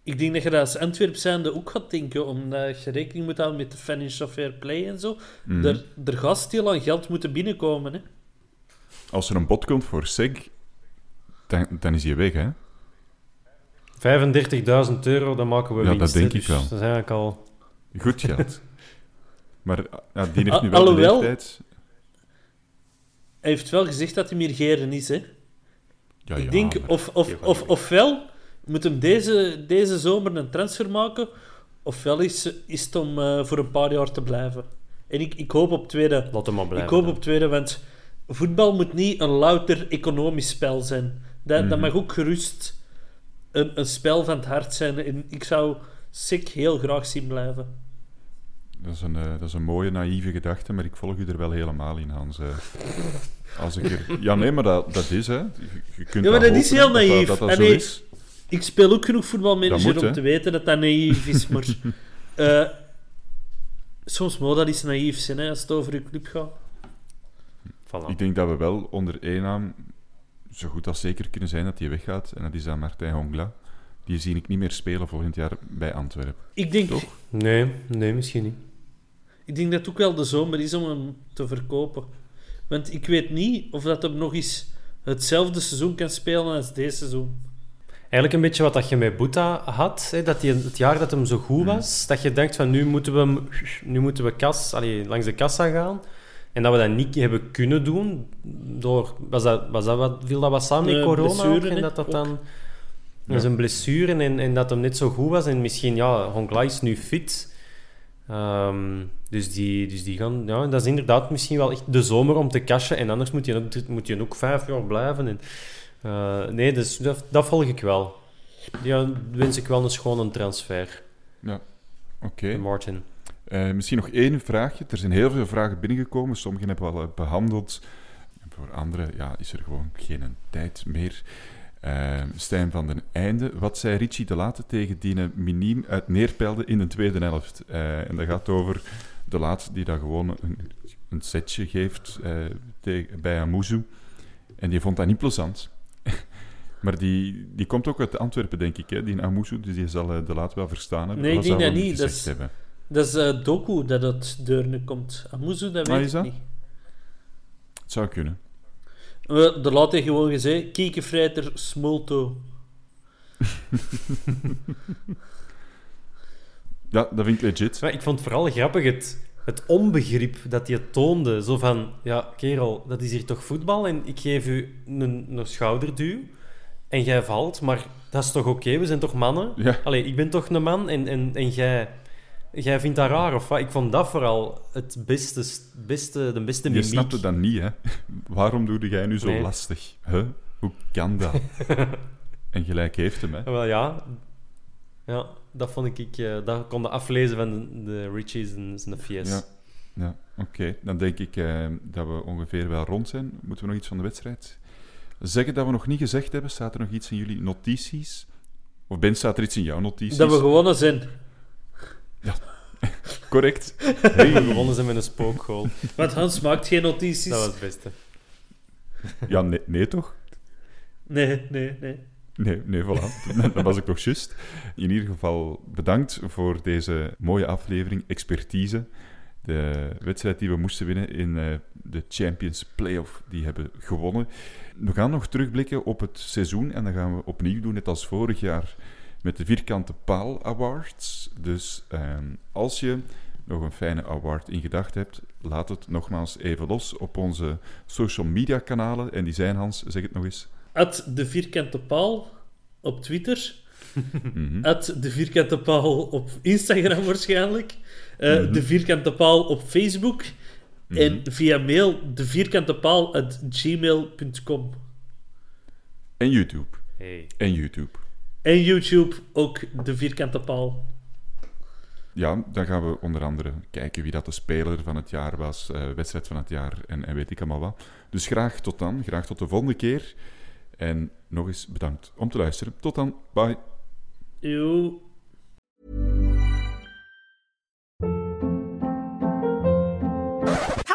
Ik denk dat je dat als Antwerp zijnde ook gaat denken, omdat je rekening moet houden met de financial fair play en zo. mhm, Er, er gaat stil aan geld moeten binnenkomen. Hè? als er een bod komt voor SEG, dan, dan is hij weg, hè? 35.000 euro, dan maken we Ja, dat winst. hè. denk ik Dus wel. Dat is eigenlijk al... Goed geld. maar ja, die heeft Al- nu wel de alhoewel- leeftijd. Hij heeft wel gezegd dat hij meer geren is. Hè? Ja, ik ja, denk, maar- of, of, of, ofwel moet hem deze, deze zomer een transfer maken, ofwel is, is het om eh, voor een paar jaar te blijven. En ik, ik hoop op tweede. Laat hem maar blijven. ik hoop dan. op tweede, want voetbal moet niet een louter economisch spel zijn. Dat, dat mag ook gerust een, een spel van het hart zijn. En ik zou Sik heel graag zien blijven. Dat is, een, eh, dat is een mooie, naïeve gedachte, maar ik volg u er wel helemaal in, Hans. eh. als ik er... Ja, nee, maar dat, dat is, hè. Je, kunt Ja, maar dat hopen, is heel dat naïef. Dat, dat, En zo nee, is. Ik speel ook genoeg voetbalmanager moet, om te weten dat dat naïef is, maar... eh, soms moet dat iets naïef zijn, hè, als het over je club gaat. Voilà. Ik denk dat we wel onder één naam zo goed als zeker kunnen zijn dat hij weggaat. En dat is dan Martijn Hongla. Die zie ik niet meer spelen volgend jaar bij Antwerpen. Ik denk, Toch? Nee, nee, misschien niet. ik denk dat het ook wel de zomer is om hem te verkopen. Want ik weet niet of dat hem nog eens hetzelfde seizoen kan spelen als deze seizoen. Eigenlijk een beetje wat dat je met Boeta had, hè, dat hij het jaar dat hem zo goed was, dat je denkt van nu moeten we, hem, nu moeten we kas, allee, langs de kassa gaan. En dat we dat niet hebben kunnen doen. Door, was dat, was dat wat, viel dat wat samen met Eh, corona? ook? en dat dat dan... Is een blessure en, en dat hem net zo goed was. En misschien, ja, Hongla is nu fit. Ehm, dus, die, dus die gaan... Ja, dat is inderdaad misschien wel echt de zomer om te cashen. En anders moet je ook, moet je ook vijf jaar blijven. En, eh, nee, dus dat, dat volg ik wel. Ja, wens ik wel een transfer. Ja, oké. Martin. Eh, misschien nog één vraagje. Er zijn heel veel vragen binnengekomen. Sommige hebben we al eh, behandeld. En voor andere ja, is er gewoon geen tijd meer. Eh, Stijn van den Einde. Wat zei Richie de Late tegen Dine Miniem uit Neerpelde in de tweede helft? Eh, en dat gaat over de Late die daar gewoon een, een setje geeft eh, bij Amuzu. En die vond dat niet plezant. Maar die, die komt ook uit Antwerpen, denk ik, hè? die Amuzu, dus die zal eh, de laat wel verstaan hebben. Nee, ik denk dat niet. Dat is, hebben? dat is eh, Doku dat het deurne komt. Amuzu, dat weet Ah, ik dat? niet. Het zou kunnen. Uh, de laat hij gewoon gezegd, kiekenfreiter smolto. Ja, dat vind ik legit. Maar ik vond het vooral grappig het, het onbegrip dat je toonde. Zo van, ja, kerel, dat is hier toch voetbal en ik geef u een, een schouderduw en jij valt, maar dat is toch oké? We zijn toch mannen? Ja. Allee, ik ben toch een man en, en, en jij, jij vindt dat raar of wat? Ik vond dat vooral het beste, beste de beste Je mimiek. snapte dat niet, hè? Waarom doe jij nu zo Nee. lastig? Huh? Hoe kan dat? en gelijk heeft hem, hè? Wel ja, ja, dat vond ik, eh, dat kon de aflezen van de, de Richies en zijn fies. Ja, ja oké. Dan denk ik eh, dat we ongeveer wel rond zijn. Moeten we nog iets van de wedstrijd zeggen dat we nog niet gezegd hebben? Staat er nog iets in jullie notities? Of Ben, staat er iets in jouw notities? Dat we gewonnen zijn. Correct. We Hey. gewonnen zijn met een spookgoal. Want Hans maakt geen notities. Dat was het beste. Ja, nee, nee toch? Nee, nee, nee. Nee, nee, voilà. Dat was ik nog juist. In ieder geval bedankt voor deze mooie aflevering, expertise. De wedstrijd die we moesten winnen in eh, de Champions Playoff, die hebben gewonnen. We gaan nog terugblikken op het seizoen en dan gaan we opnieuw doen, net als vorig jaar, met de Vierkante Paal Awards. Dus ehm, als je nog een fijne award in gedachten hebt, laat het nogmaals even los op onze social media kanalen. En die zijn, Hans, zeg het nog eens. At de vierkante paal op Twitter. Mhm. At de vierkante paal op Instagram waarschijnlijk. Eh, De vierkante paal op Facebook. En via mail de vierkante paal at gmail.com. En YouTube. Hey. En YouTube. En YouTube ook de vierkante paal. Ja, dan gaan we onder andere kijken wie dat de speler van het jaar was, eh, wedstrijd van het jaar en, en weet ik allemaal wat. Dus graag tot dan, graag tot de volgende keer. En nog eens bedankt om te luisteren. Tot dan, bye. Yo.